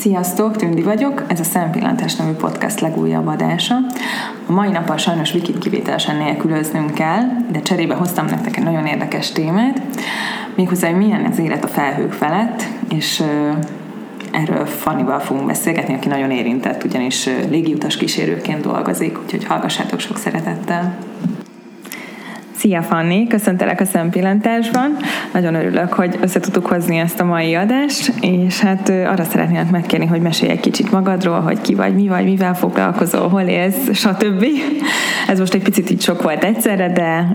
Sziasztok, Tündi vagyok, ez a Szempillantás nevű podcast legújabb adása. A mai nappal sajnos Vikit kivételesen nélkülöznünk kell, de cserébe hoztam nektek egy nagyon érdekes témát, méghozzá, hogy milyen az élet a felhők felett, és erről Fannival fogunk beszélgetni, aki nagyon érintett, ugyanis légiutas kísérőként dolgozik, úgyhogy hallgassátok sok szeretettel. Szia Fanni, köszöntelek a szempillantásban. Nagyon örülök, hogy össze tudtuk hozni ezt a mai adást, és hát arra szeretnék megkérni, hogy mesélj egy kicsit magadról, hogy ki vagy, mi vagy, mivel foglalkozol, hol élsz, stb. Ez most egy picit így sok volt egyszerre, de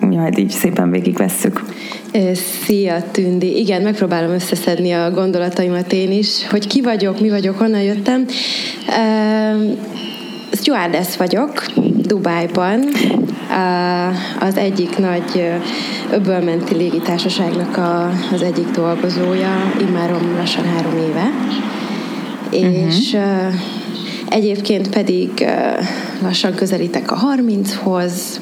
uh, majd így szépen végigvesszük. Szia Tündi! Igen, megpróbálom összeszedni a gondolataimat én is, hogy ki vagyok, mi vagyok, honnan jöttem. Uh, stewardess vagyok Dubájban, az egyik nagy öbölmenti légitársaságnak a, az egyik dolgozója, immárom lassan három éve. Uh-huh. És uh, egyébként pedig lassan közelítek a 30-hoz,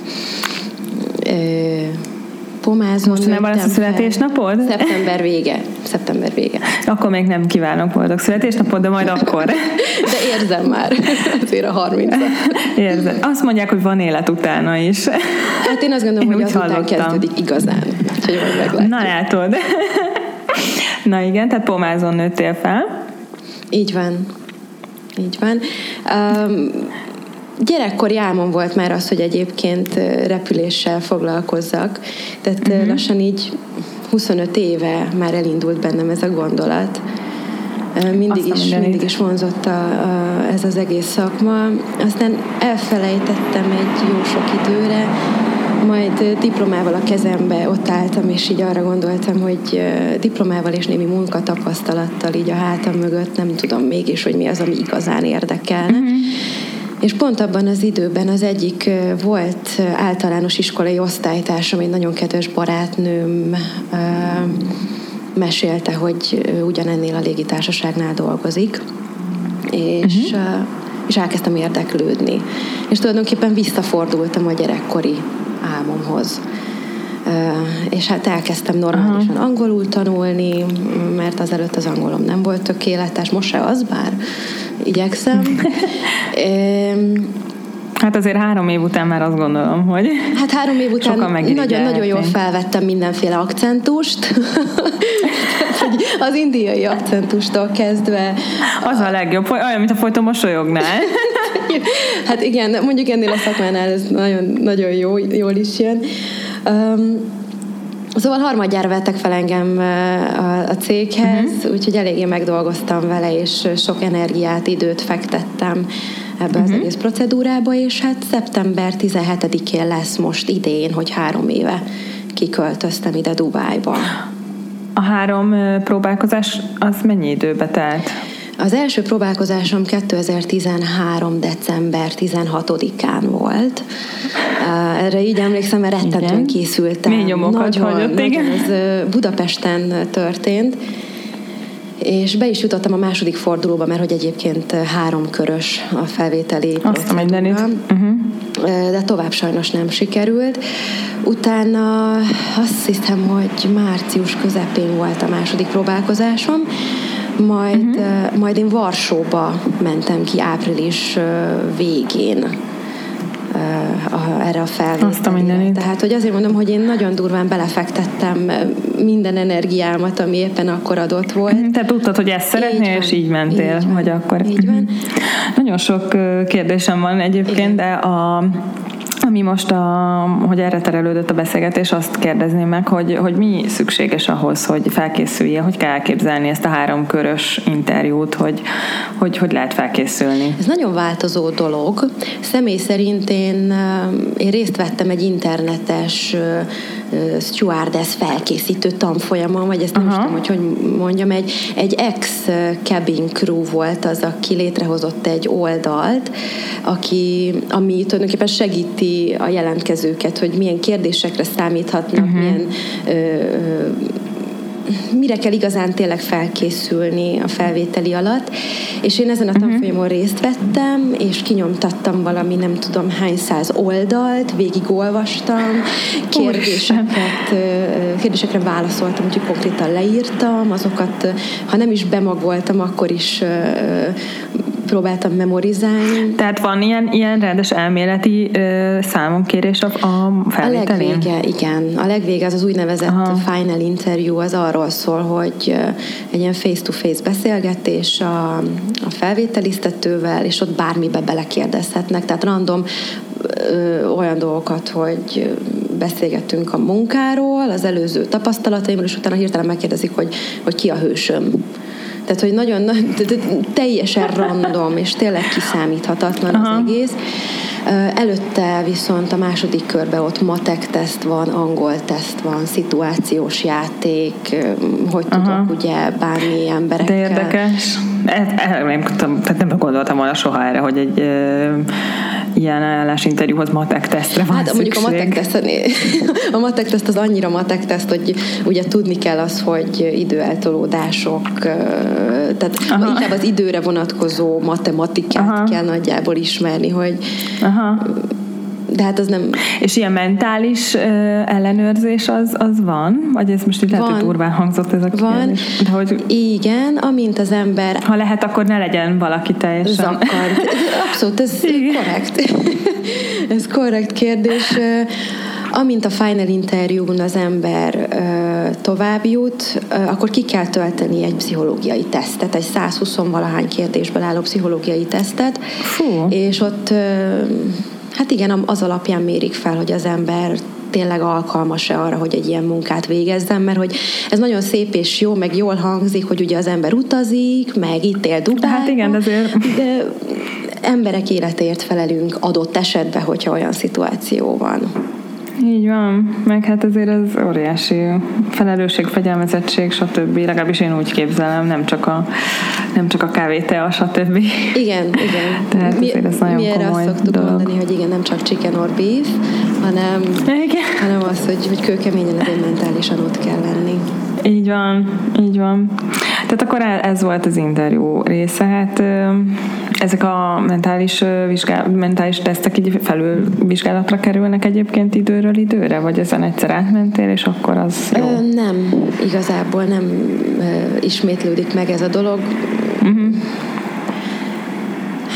Most nem lesz a születésnapod? Szeptember vége. Szeptember vége. Akkor még nem kívánok boldog születésnapot, de majd akkor. de érzem már azért a 30 Érzem. Azt mondják, hogy van élet utána is. Hát én azt gondolom, én hogy azután hallottam. kezdődik igazán. Úgyhogy Na látod. Na igen, tehát pomázon nőttél fel. Így van. Így van. Um, gyerekkori álmom volt már az, hogy egyébként repüléssel foglalkozzak. Tehát uh-huh. lassan így 25 éve már elindult bennem ez a gondolat. Mindig is, mindig is vonzott a, a, ez az egész szakma. Aztán elfelejtettem egy jó sok időre, majd diplomával a kezembe ott álltam, és így arra gondoltam, hogy diplomával és némi munkatapasztalattal így a hátam mögött nem tudom mégis, hogy mi az, ami igazán érdekelne. Uh-huh. És pont abban az időben az egyik volt általános iskolai osztálytársam, egy nagyon kedves barátnőm mesélte, hogy ugyanennél a légitársaságnál dolgozik, és, uh-huh. és elkezdtem érdeklődni. És tulajdonképpen visszafordultam a gyerekkori álmomhoz. És hát elkezdtem normálisan uh-huh. angolul tanulni, mert azelőtt az angolom nem volt tökéletes, most se az bár, igyekszem. Hát azért három év után már azt gondolom, hogy Hát három év után nagyon-nagyon jól felvettem mindenféle akcentust. az indiai akcentustól kezdve. Az a legjobb, olyan, mint a folyton mosolyognál. hát igen, mondjuk ennél a szakmánál ez nagyon, nagyon jó, jól is jön. Um, Szóval harmadjára vettek fel engem a, a céghez, uh-huh. úgyhogy eléggé megdolgoztam vele, és sok energiát, időt fektettem ebbe uh-huh. az mhm. egész procedúrába, és hát szeptember 17-én lesz most idén, hogy három éve kiköltöztem ide Dubájba. A három próbálkozás az mennyi időbe telt? Az első próbálkozásom 2013. december 16-án volt. Erre így emlékszem, mert rettentően készültem. Mély nyomokat nagyon, hagyott, igen. Ez Budapesten történt. És be is jutottam a második fordulóba, mert hogy egyébként három körös a felvételi Azt a uh-huh. De tovább sajnos nem sikerült. Utána azt hiszem, hogy március közepén volt a második próbálkozásom, majd, uh-huh. majd én Varsóba mentem ki április végén erre a felvételére. Tehát, hogy azért mondom, hogy én nagyon durván belefektettem minden energiámat, ami éppen akkor adott volt. Mhm, te tudtad, hogy ezt szeretnél, és így mentél, így vagy akkor. Így van. Mhm. Nagyon sok kérdésem van egyébként, Igen. de a ami most, a, hogy erre terelődött a beszélgetés, azt kérdezném meg, hogy, hogy mi szükséges ahhoz, hogy felkészülje, hogy kell elképzelni ezt a három körös interjút, hogy, hogy hogy lehet felkészülni. Ez nagyon változó dolog. Személy szerint én, én részt vettem egy internetes stewardess felkészítő tanfolyamon, vagy ezt nem Aha. tudom, hogy hogy mondjam, egy, egy ex-cabin crew volt az, aki létrehozott egy oldalt, aki, ami tulajdonképpen segíti a jelentkezőket, hogy milyen kérdésekre számíthatnak, uh-huh. milyen ö, mire kell igazán tényleg felkészülni a felvételi alatt. És én ezen a mhm. tanfolyamon részt vettem, és kinyomtattam valami nem tudom hány száz oldalt, végigolvastam, kérdéseket, kérdésekre válaszoltam, úgyhogy konkrétan leírtam, azokat, ha nem is bemagoltam, akkor is próbáltam memorizálni. Tehát van ilyen, ilyen rendes elméleti uh, számonkérés a, a felvételén? A legvége, igen. A legvége az az úgynevezett Aha. final interview, az arról szól, hogy egy ilyen face-to-face beszélgetés a, a felvételiztetővel, és ott bármibe belekérdezhetnek. Tehát random ö, olyan dolgokat, hogy beszélgettünk a munkáról, az előző tapasztalataimról, és utána hirtelen megkérdezik, hogy, hogy ki a hősöm tehát, hogy nagyon teljesen random, és tényleg kiszámíthatatlan Aha. az egész. Előtte viszont a második körben ott matek teszt van, angol teszt van, szituációs játék, hogy Aha. tudok ugye bármi emberekkel. De érdekes. E, e, nem, tehát nem gondoltam volna soha erre, hogy egy ilyen állásinterjúhoz matek tesztre van Hát szükség. mondjuk a matek teszt, a matek teszt az annyira matek teszt, hogy ugye tudni kell az, hogy időeltolódások, tehát Aha. inkább az időre vonatkozó matematikát Aha. kell nagyjából ismerni, hogy Aha de hát az nem... És ilyen mentális uh, ellenőrzés az, az van? Vagy ez most így lehet, hogy durván hangzott ez a Van. kérdés? De hogy... Igen, amint az ember... Ha lehet, akkor ne legyen valaki teljesen... Zakar. Abszolút, ez Igen. korrekt. ez korrekt kérdés. Amint a final interjún az ember uh, tovább jut, uh, akkor ki kell tölteni egy pszichológiai tesztet, egy 120 valahány kérdésből álló pszichológiai tesztet, Fú. és ott uh, Hát igen, az alapján mérik fel, hogy az ember tényleg alkalmas-e arra, hogy egy ilyen munkát végezzen, mert hogy ez nagyon szép és jó, meg jól hangzik, hogy ugye az ember utazik, meg itt él Dubájban. Hát igen, azért... De emberek életért felelünk adott esetben, hogyha olyan szituáció van. Így van, meg hát azért ez óriási felelősség, fegyelmezettség, stb. Legalábbis én úgy képzelem, nem csak a, nem csak a kávé, tea, stb. Igen, igen. Tehát mi, azért ez nagyon mi erre azt szoktuk dolog. mondani, hogy igen, nem csak chicken or beef, hanem, igen. hanem az, hogy, hogy kőkeményen azért mentálisan ott kell lenni. Így van, így van. Tehát akkor ez volt az interjú része. Hát ezek a mentális, vizsgál, mentális tesztek így felül vizsgálatra kerülnek egyébként időről időre? Vagy ezen egyszer átmentél, és akkor az jó? Ö, nem, igazából nem ismétlődik meg ez a dolog. Uh-huh.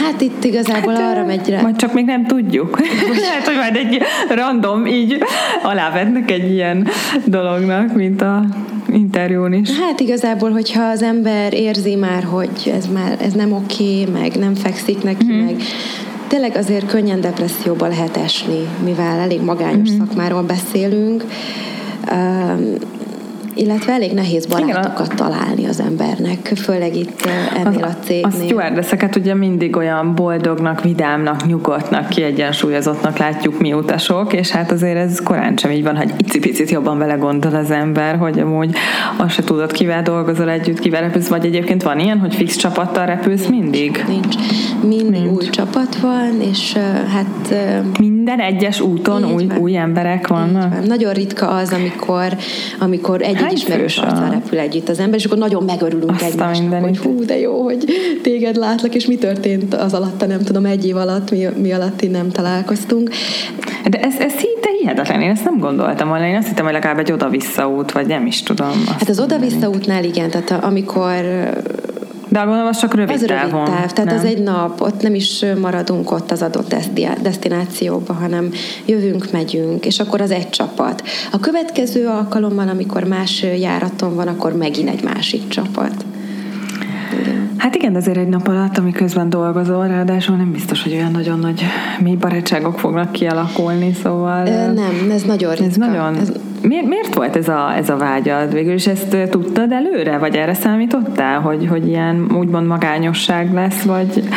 Hát itt igazából hát, arra megy rá. Majd csak még nem tudjuk. Lehet, hogy majd egy random így alávetnek egy ilyen dolognak, mint a interjún is. Hát igazából, hogyha az ember érzi már, hogy ez már ez nem oké, meg nem fekszik neki, mm. meg tényleg azért könnyen depresszióba lehet esni, mivel elég magányos mm. szakmáról beszélünk. Um, illetve elég nehéz barátokat találni az embernek, főleg itt ennél a cégnél. A stewardesseket ugye mindig olyan boldognak, vidámnak, nyugodtnak, kiegyensúlyozottnak látjuk mi utasok, és hát azért ez korán sem így van, hogy icipicit jobban vele gondol az ember, hogy amúgy azt se tudod, kivel dolgozol együtt, kivel repülsz, vagy egyébként van ilyen, hogy fix csapattal repülsz nincs, mindig? Nincs. Mindig nincs. új csapat van, és uh, hát... Uh, Minden egyes úton új, van. új emberek vannak? Van. Nagyon ritka az, amikor, amikor egy egy ismerős arccal repül együtt az ember, és akkor nagyon megörülünk Azt egymásnak, hogy hú, de jó, hogy téged látlak, és mi történt az alatt, nem tudom, egy év alatt, mi, mi alatt így nem találkoztunk. De ez, ez szinte hihetetlen, én ezt nem gondoltam volna, én azt hittem, hogy legalább egy oda-vissza út, vagy nem is tudom. Hát az oda-vissza útnál igen, tehát amikor de gondolom, az csak rövid az távon. rövid táv, tehát nem? az egy nap, ott nem is maradunk ott az adott destinációba, hanem jövünk, megyünk, és akkor az egy csapat. A következő alkalommal, amikor más járaton van, akkor megint egy másik csapat. Hát igen, azért egy nap alatt, amiközben dolgozol, ráadásul nem biztos, hogy olyan nagyon nagy mély barátságok fognak kialakulni, szóval... Ö, nem, ez nagyon ritka. Ez nagyon... Ez... Miért, miért volt ez a, ez a vágyad? Végül is ezt tudtad előre, vagy erre számítottál, hogy, hogy ilyen úgymond magányosság lesz, vagy,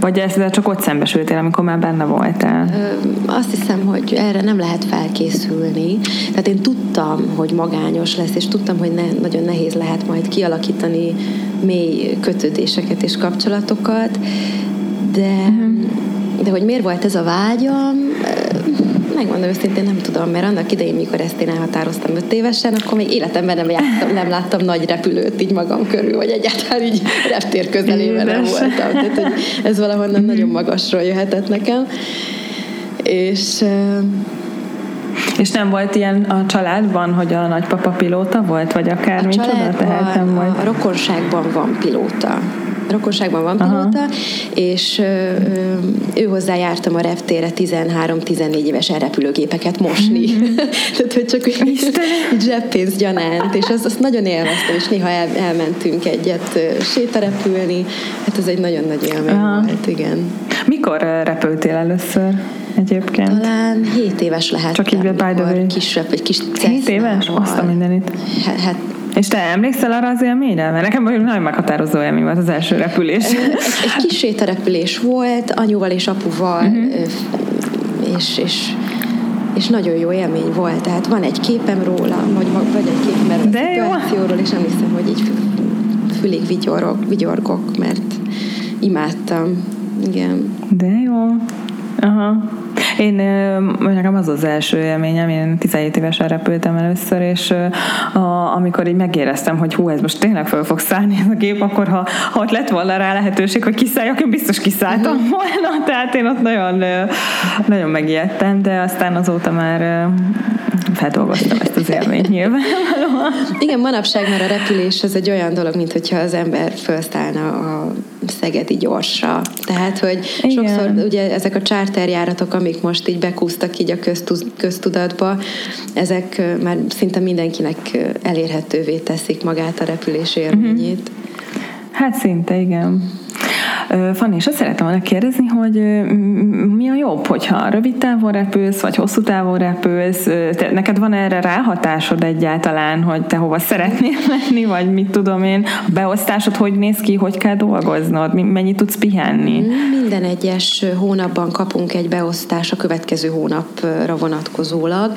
vagy ezzel csak ott szembesültél, amikor már benne voltál? Ö, azt hiszem, hogy erre nem lehet felkészülni. Tehát én tudtam, hogy magányos lesz, és tudtam, hogy ne, nagyon nehéz lehet majd kialakítani mély kötődéseket és kapcsolatokat, de, uh-huh. de hogy miért volt ez a vágyam, megmondom őszintén, nem tudom, mert annak idején, mikor ezt én elhatároztam öt évesen, akkor még életemben nem, jártam, nem láttam nagy repülőt így magam körül, vagy egyáltalán így reptér közelében nem voltam. Tehát, hogy ez valahonnan nagyon magasról jöhetett nekem. És és nem volt ilyen a családban, hogy a nagypapa pilóta volt, vagy akár micsoda? Tehát nem volt. A rokonságban van pilóta rokonságban van pilóta, Aha. és ő hozzá jártam a reptére 13-14 évesen repülőgépeket mosni. Mm. Tehát, hogy csak úgy zseppénz gyanánt, és azt, azt nagyon élveztem, és néha el, elmentünk egyet sétarepülni. Hát ez egy nagyon nagy élmény Aha. volt, igen. Mikor repültél először? egyébként? Talán 7 éves lehet. Csak így by the way. Kis, egy kis 7 éves? Azt a mindenit. Hát, és te emlékszel arra az élményre? Mert nekem nagyon meghatározó élmény volt az első repülés. Egy, egy kis sétarepülés volt, anyuval és apuval, uh-huh. és, és és nagyon jó élmény volt. Tehát van egy képem róla, vagy, vagy egy képem erről De a szituációról, és emlékszem, hogy így fülig vigyorog, vigyorgok, mert imádtam. Igen. De jó. Aha. Én, nekem az az első élményem, én 17 évesen repültem először, és a, amikor így megéreztem, hogy hú, ez most tényleg föl fog szállni ez a gép, akkor ha, ha ott lett volna rá lehetőség, hogy kiszálljak, én biztos kiszálltam mhm. volna, tehát én ott nagyon, nagyon megijedtem, de aztán azóta már feldolgoztam ezt az élményt nyilván. Igen, manapság már a repülés az egy olyan dolog, mint hogyha az ember felszállna a szegedi gyorsra. Tehát, hogy Igen. sokszor ugye ezek a charterjáratok, amik most így bekúztak így a köztudatba, ezek már szinte mindenkinek elérhetővé teszik magát a repülés élményét. Uh-huh. Hát szinte, igen. Fanni, és azt szeretem volna kérdezni, hogy mi a jobb, hogyha rövid távon repülsz, vagy hosszú távon repülsz? Te, neked van erre ráhatásod egyáltalán, hogy te hova szeretnél menni, vagy mit tudom én? A beosztásod hogy néz ki, hogy kell dolgoznod? Mennyit tudsz pihenni? Minden egyes hónapban kapunk egy beosztás a következő hónapra vonatkozólag.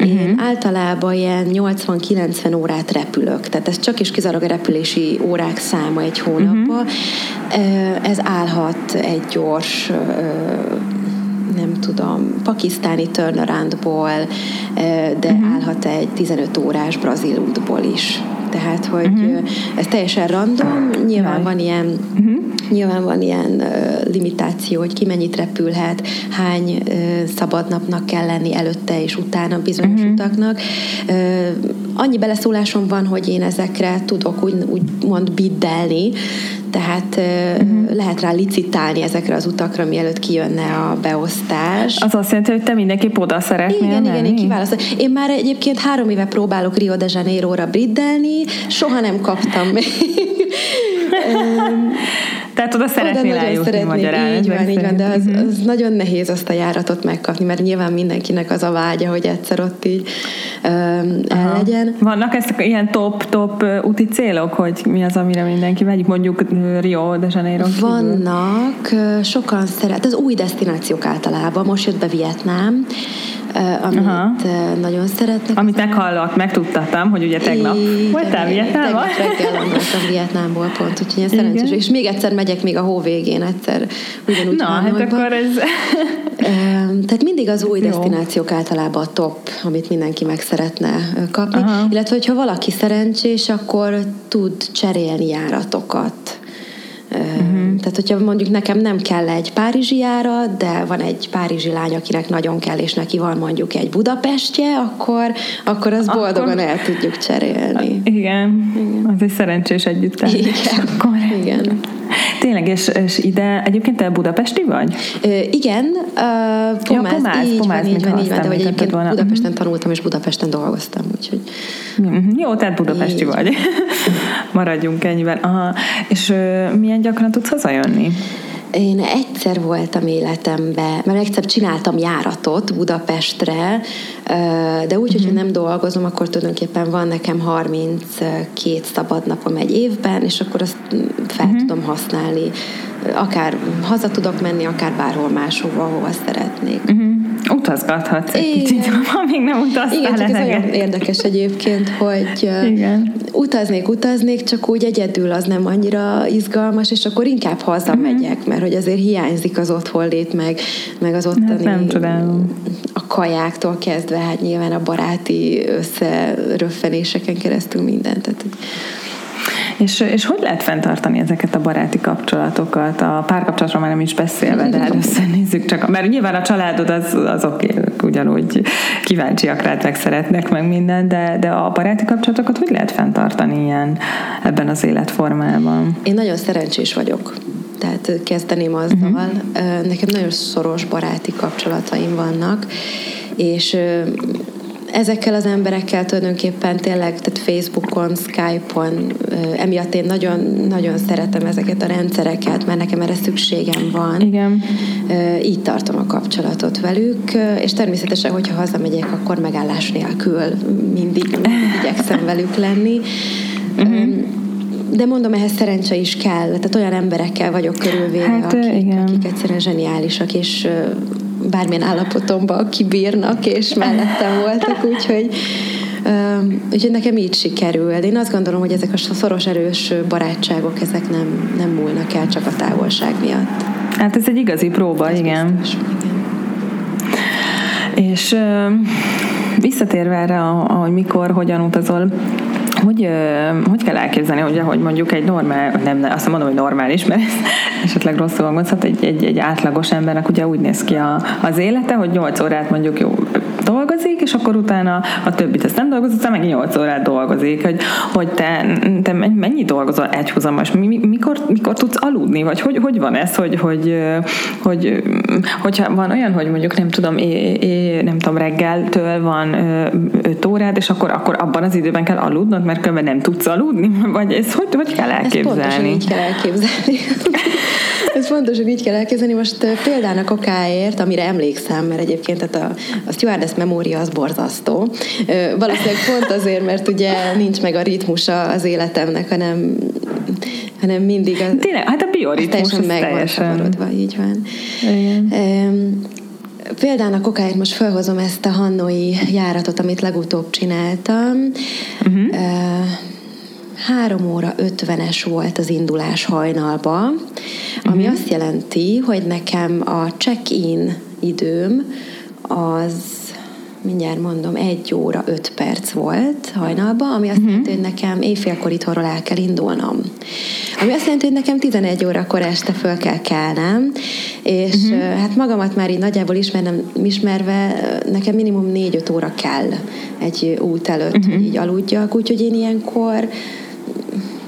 Én uh-huh. általában ilyen 80-90 órát repülök, tehát ez csak is kizárólag a repülési órák száma egy hónapban. Uh-huh ez állhat egy gyors nem tudom, pakisztáni turnaroundból, de uh-huh. állhat egy 15 órás brazil útból is. Tehát, hogy uh-huh. ez teljesen random, nyilván van ilyen uh-huh. Nyilván van ilyen uh, limitáció, hogy ki mennyit repülhet, hány uh, szabad napnak kell lenni előtte és utána bizonyos uh-huh. utaknak. Uh, annyi beleszólásom van, hogy én ezekre tudok úgy, úgy mond biddelni, tehát uh-huh. lehet rá licitálni ezekre az utakra, mielőtt kijönne a beosztás. Az azt jelenti, hogy te mindenképp oda szeretnél Igen, menni? igen, én kiválasztom. Én már egyébként három éve próbálok Rio de Janeiro-ra briddelni, soha nem kaptam még. Tehát oda szeretnél oda eljutni magyarán. Így van, így van, de az, az nagyon nehéz azt a járatot megkapni, mert nyilván mindenkinek az a vágya, hogy egyszer ott így um, el legyen. Vannak ezt ilyen top-top úti célok, hogy mi az, amire mindenki megy, mondjuk Rio de Janeiro kívül? Vannak, sokan szeret, az új destinációk általában, most jött be Vietnám, amit Aha. nagyon szeretnek. Amit meghallott, megtudtattam, hogy ugye tegnap Igen, voltál Vietnámban? Tegnap reggel voltam Vietnámból pont, úgyhogy ilyen szerencsés. És még egyszer megyek még a hó végén, egyszer ugyanúgy Na, hát akkor ez... Tehát mindig az új Jó. destinációk általában a top, amit mindenki meg szeretne kapni. Aha. Illetve, hogyha valaki szerencsés, akkor tud cserélni járatokat Uh-huh. Tehát, hogyha mondjuk nekem nem kell egy párizsi járat, de van egy párizsi lány, akinek nagyon kell, és neki van mondjuk egy Budapestje, akkor, akkor az akkor... boldogan el tudjuk cserélni. Igen, Igen. az egy szerencsés együtt. Igen. Akkor... Igen. Tényleg, és, és ide egyébként te budapesti vagy? Ö, igen, uh, Pomáz, ja, Pomáz, így Pomáz, van, így van, így van, de hogy egyébként volna. Budapesten uh-huh. tanultam, és Budapesten dolgoztam, úgyhogy... Uh-huh. Jó, tehát budapesti így. vagy. Maradjunk ennyiben. Aha. És uh, milyen gyakran tudsz hazajönni? Én egyszer voltam életemben, mert egyszer csináltam járatot Budapestre, de úgy, hogyha mhm. nem dolgozom, akkor tulajdonképpen van nekem 32 szabad napom egy évben, és akkor azt fel uh-huh. tudom használni. Akár haza tudok menni, akár bárhol máshova, hova szeretnék. Uh-huh utazgathatsz egy kicsit, amíg nem utaztál Igen, csak ez olyan érdekes egyébként, hogy Igen. utaznék, utaznék, csak úgy egyedül az nem annyira izgalmas, és akkor inkább hazamegyek, mm-hmm. mert hogy azért hiányzik az otthonlét, meg, meg az ottani... Hát nem tudom. A kajáktól kezdve, hát nyilván a baráti összeröffenéseken keresztül mindent. Tehát, és, és hogy lehet fenntartani ezeket a baráti kapcsolatokat? A párkapcsolatról már nem is beszélve, de először nézzük csak, mert nyilván a családod az, az oké, okay, ugyanúgy kíváncsiak rád, meg szeretnek meg minden, de, de a baráti kapcsolatokat hogy lehet fenntartani ilyen ebben az életformában? Én nagyon szerencsés vagyok. Tehát kezdeném azzal, uh-huh. nekem nagyon szoros baráti kapcsolataim vannak, és ezekkel az emberekkel tulajdonképpen tényleg, tehát Facebookon, Skype-on, emiatt én nagyon, nagyon szeretem ezeket a rendszereket, mert nekem erre szükségem van. Igen. Így tartom a kapcsolatot velük, és természetesen, hogyha hazamegyek, akkor megállás nélkül mindig, mindig igyekszem velük lenni. Uh-huh. De mondom, ehhez szerencse is kell. Tehát olyan emberekkel vagyok körülvéve, hát, akik, akik egyszerűen zseniálisak, és bármilyen állapotomban kibírnak, és mellettem voltak, úgyhogy Úgyhogy nekem így sikerül. Én azt gondolom, hogy ezek a szoros, erős barátságok, ezek nem, nem múlnak el csak a távolság miatt. Hát ez egy igazi próba, ez igen. Biztos, igen. És visszatérve erre, hogy mikor, hogyan utazol, hogy, hogy kell elképzelni, hogy ahogy mondjuk egy normál, nem, azt mondom, hogy normális, mert esetleg rosszul hangozhat, egy, egy, egy átlagos embernek ugye úgy néz ki a, az élete, hogy 8 órát mondjuk jó dolgozik, és akkor utána a többit ezt nem dolgozik, utána meg 8 órát dolgozik, hogy, hogy te, te mennyi dolgozol egyhuzamos, mi, mikor, mikor tudsz aludni, vagy hogy, hogy van ez, hogy, hogy, hogy, hogyha van olyan, hogy mondjuk nem tudom, é, é, nem tudom, reggeltől van 5 órád, és akkor, akkor abban az időben kell aludnod, mert különben nem tudsz aludni, vagy ez hogy, hogy kell elképzelni? Ez pontosan így kell elképzelni. Ez fontos, hogy így kell elkezdeni. Most példának okáért, amire emlékszem, mert egyébként tehát a, a stewardess memória az borzasztó. Valószínűleg pont azért, mert ugye nincs meg a ritmusa az életemnek, hanem hanem mindig a, Tényleg, hát a bioritmus teljesen meg teljesen. van így van. Igen. Példának okáért most felhozom ezt a hannoi járatot, amit legutóbb csináltam. Uh-huh. 3 óra 50-es volt az indulás hajnalba, ami uh-huh. azt jelenti, hogy nekem a check-in időm az mindjárt mondom, egy óra öt perc volt hajnalban, ami azt uh-huh. jelenti, hogy nekem éjfélkor itthonról el kell indulnom. Ami azt jelenti, hogy nekem 11 órakor este föl kell kelnem, és uh-huh. hát magamat már így nagyjából ismernem, ismerve, nekem minimum 4-5 óra kell egy út előtt, uh-huh. így aludjak, úgyhogy én ilyenkor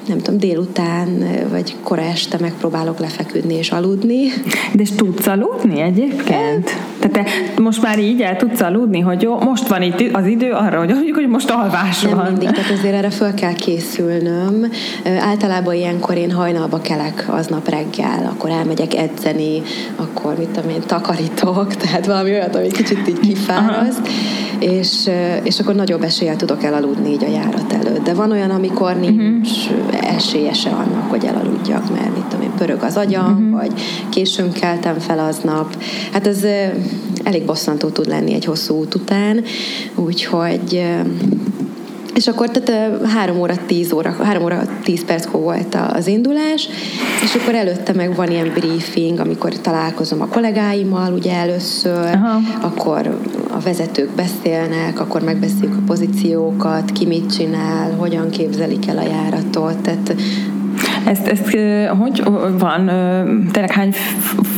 nem tudom, délután vagy kora este megpróbálok lefeküdni és aludni. De és tudsz aludni egyébként? Tehát te most már így el tudsz aludni, hogy jó, most van itt az idő arra, hogy aludjuk, hogy most alvás nem van. Nem mindig, tehát azért erre föl kell készülnöm. Általában ilyenkor én hajnalba kelek aznap reggel, akkor elmegyek edzeni, akkor mit tudom én, takarítok, tehát valami olyat, ami kicsit így kifáraszt. Aha és, és akkor nagyobb eséllyel tudok elaludni így a járat előtt. De van olyan, amikor nincs uh-huh. Esélye se annak, hogy elaludjak, mert mit tudom én, pörög az agyam, uh-huh. vagy későn keltem fel aznap. Hát ez elég bosszantó tud lenni egy hosszú út után, úgyhogy és akkor tehát 3 óra 10 óra, 3 óra 10 perckor volt az indulás, és akkor előtte meg van ilyen briefing, amikor találkozom a kollégáimmal, ugye először, Aha. akkor a vezetők beszélnek, akkor megbeszéljük a pozíciókat, ki mit csinál, hogyan képzelik el a járatot, tehát ezt, ezt hogy van, tényleg hány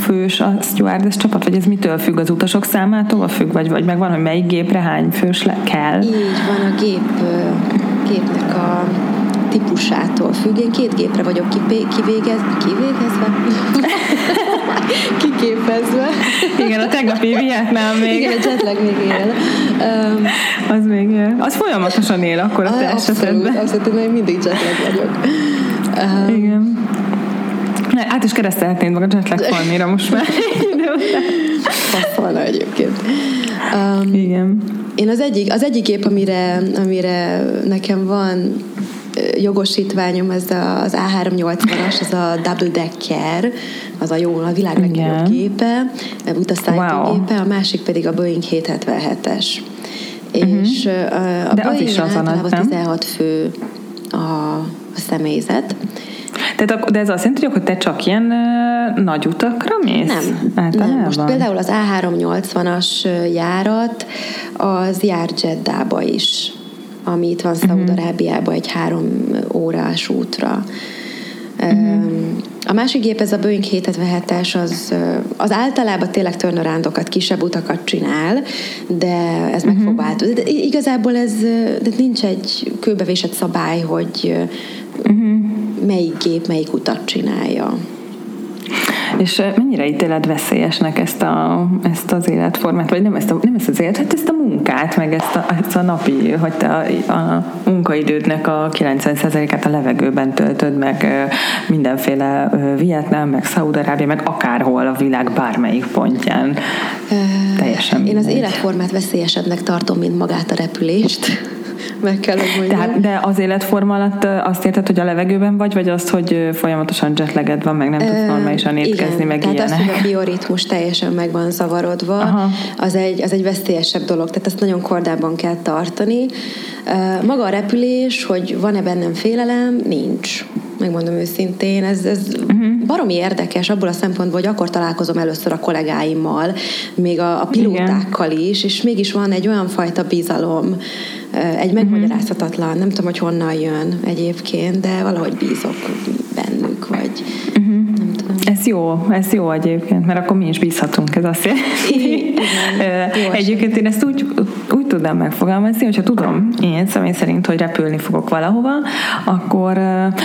fős a stewardess csapat, vagy ez mitől függ az utasok számától függ, vagy, vagy meg van, hogy melyik gépre hány fős le, kell? Így van, a gép, gépnek a típusától függ. Én két gépre vagyok kivégez, kivégezve, kiképezve. Igen, a tegnapi Vietnám még. Igen, a jetlag még él. Um, az még él. Az folyamatosan él akkor a te abszolút, esetedben. Abszolút, én mindig jetlag vagyok. Um, Igen. Ne, át is keresztelhetnéd meg a jetlag falmira most már. Passzolna egyébként. Um, Igen. Én az egyik, az egyik gép, amire, amire nekem van jogosítványom, ez az A380-as, az a Double Decker, az a jó, a világ legnagyobb gépe, utasszállítógépe, wow. a másik pedig a Boeing 777-es. Uh-huh. És a De Boeing általában 16 fő a, a személyzet, tehát, de ez azt jelenti, hogy te csak ilyen nagy utakra mész? Nem, nem. Most például az A380-as járat az jár Jeddába is, ami itt van uh-huh. Szaúd-Arábiában egy három órás útra. Uh-huh. A másik gép, ez a Boeing 777-es, az, az általában tényleg turnaroundokat, kisebb utakat csinál, de ez uh-huh. meg fog változni. De igazából ez de nincs egy kőbevésett szabály, hogy uh-huh melyik gép melyik utat csinálja. És mennyire ítéled veszélyesnek ezt, a, ezt az életformát, vagy nem ezt, a, nem ezt az életet, ezt a munkát, meg ezt a, ezt a napi, hogy te a, a munkaidődnek a 90%-át a levegőben töltöd, meg mindenféle Vietnám, meg Szaudarábia, meg akárhol a világ bármelyik pontján. Teljesen Én az életformát veszélyesebbnek tartom, mint magát a repülést meg kell, hogy mondjam. Tehát, de az életforma alatt azt érted, hogy a levegőben vagy, vagy azt, hogy folyamatosan jetleged van, meg nem tudsz normálisan étkezni, igen, meg tehát ilyenek. az, hogy a bioritmus teljesen meg van zavarodva, az egy, az egy veszélyesebb dolog, tehát ezt nagyon kordában kell tartani. Maga a repülés, hogy van-e bennem félelem, nincs megmondom őszintén. Ez, ez uh-huh. baromi érdekes abból a szempontból, hogy akkor találkozom először a kollégáimmal, még a, a pilótákkal Igen. is, és mégis van egy olyan fajta bizalom, egy megmagyarázhatatlan, nem tudom, hogy honnan jön egyébként, de valahogy bízok bennük, vagy uh-huh. nem tudom. Ez jó, ez jó egyébként, mert akkor mi is bízhatunk, ez azt jelenti. Egyébként én ezt úgy tudnám megfogalmazni, hogyha tudom én személy szerint, hogy repülni fogok valahova, akkor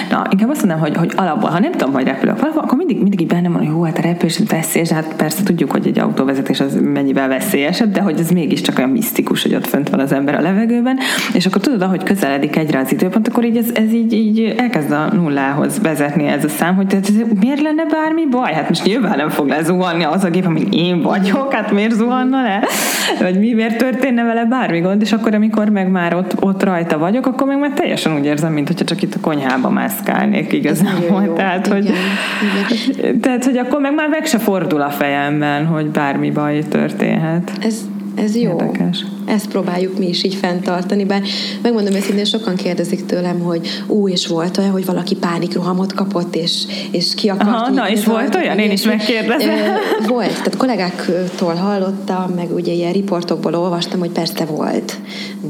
na, inkább azt mondom, hogy, hogy alapból, ha nem tudom, hogy repülök valahova, akkor mindig, mindig így bennem van, hogy jó, hát a repülés veszélyes, hát persze tudjuk, hogy egy autóvezetés az mennyivel veszélyesebb, de hogy ez mégiscsak olyan misztikus, hogy ott fönt van az ember a levegőben, és akkor tudod, ahogy közeledik egyre az időpont, akkor így ez, ez így, így elkezd a nullához vezetni ez a szám, hogy ez, miért lenne bármi baj? Hát most nyilván nem fog lezuhanni az a gép, ami én vagyok, hát miért zuhanna le? Vagy mi, miért történne vele bármi gond, és akkor, amikor meg már ott, ott rajta vagyok, akkor meg már teljesen úgy érzem, mintha csak itt a konyhába mászkálnék igazából. Tehát, hogy, igen. tehát, hogy akkor meg már meg se fordul a fejemben, hogy bármi baj történhet. Ez, ez jó. Érdekes. Ezt próbáljuk mi is így fenntartani, bár megmondom őszintén, sokan kérdezik tőlem, hogy ú, és volt olyan, hogy valaki pánikrohamot kapott, és, és ki akart Aha, na, és volt olyan? Én is megkérdezem. Volt, tehát kollégáktól hallottam, meg ugye ilyen riportokból olvastam, hogy persze volt,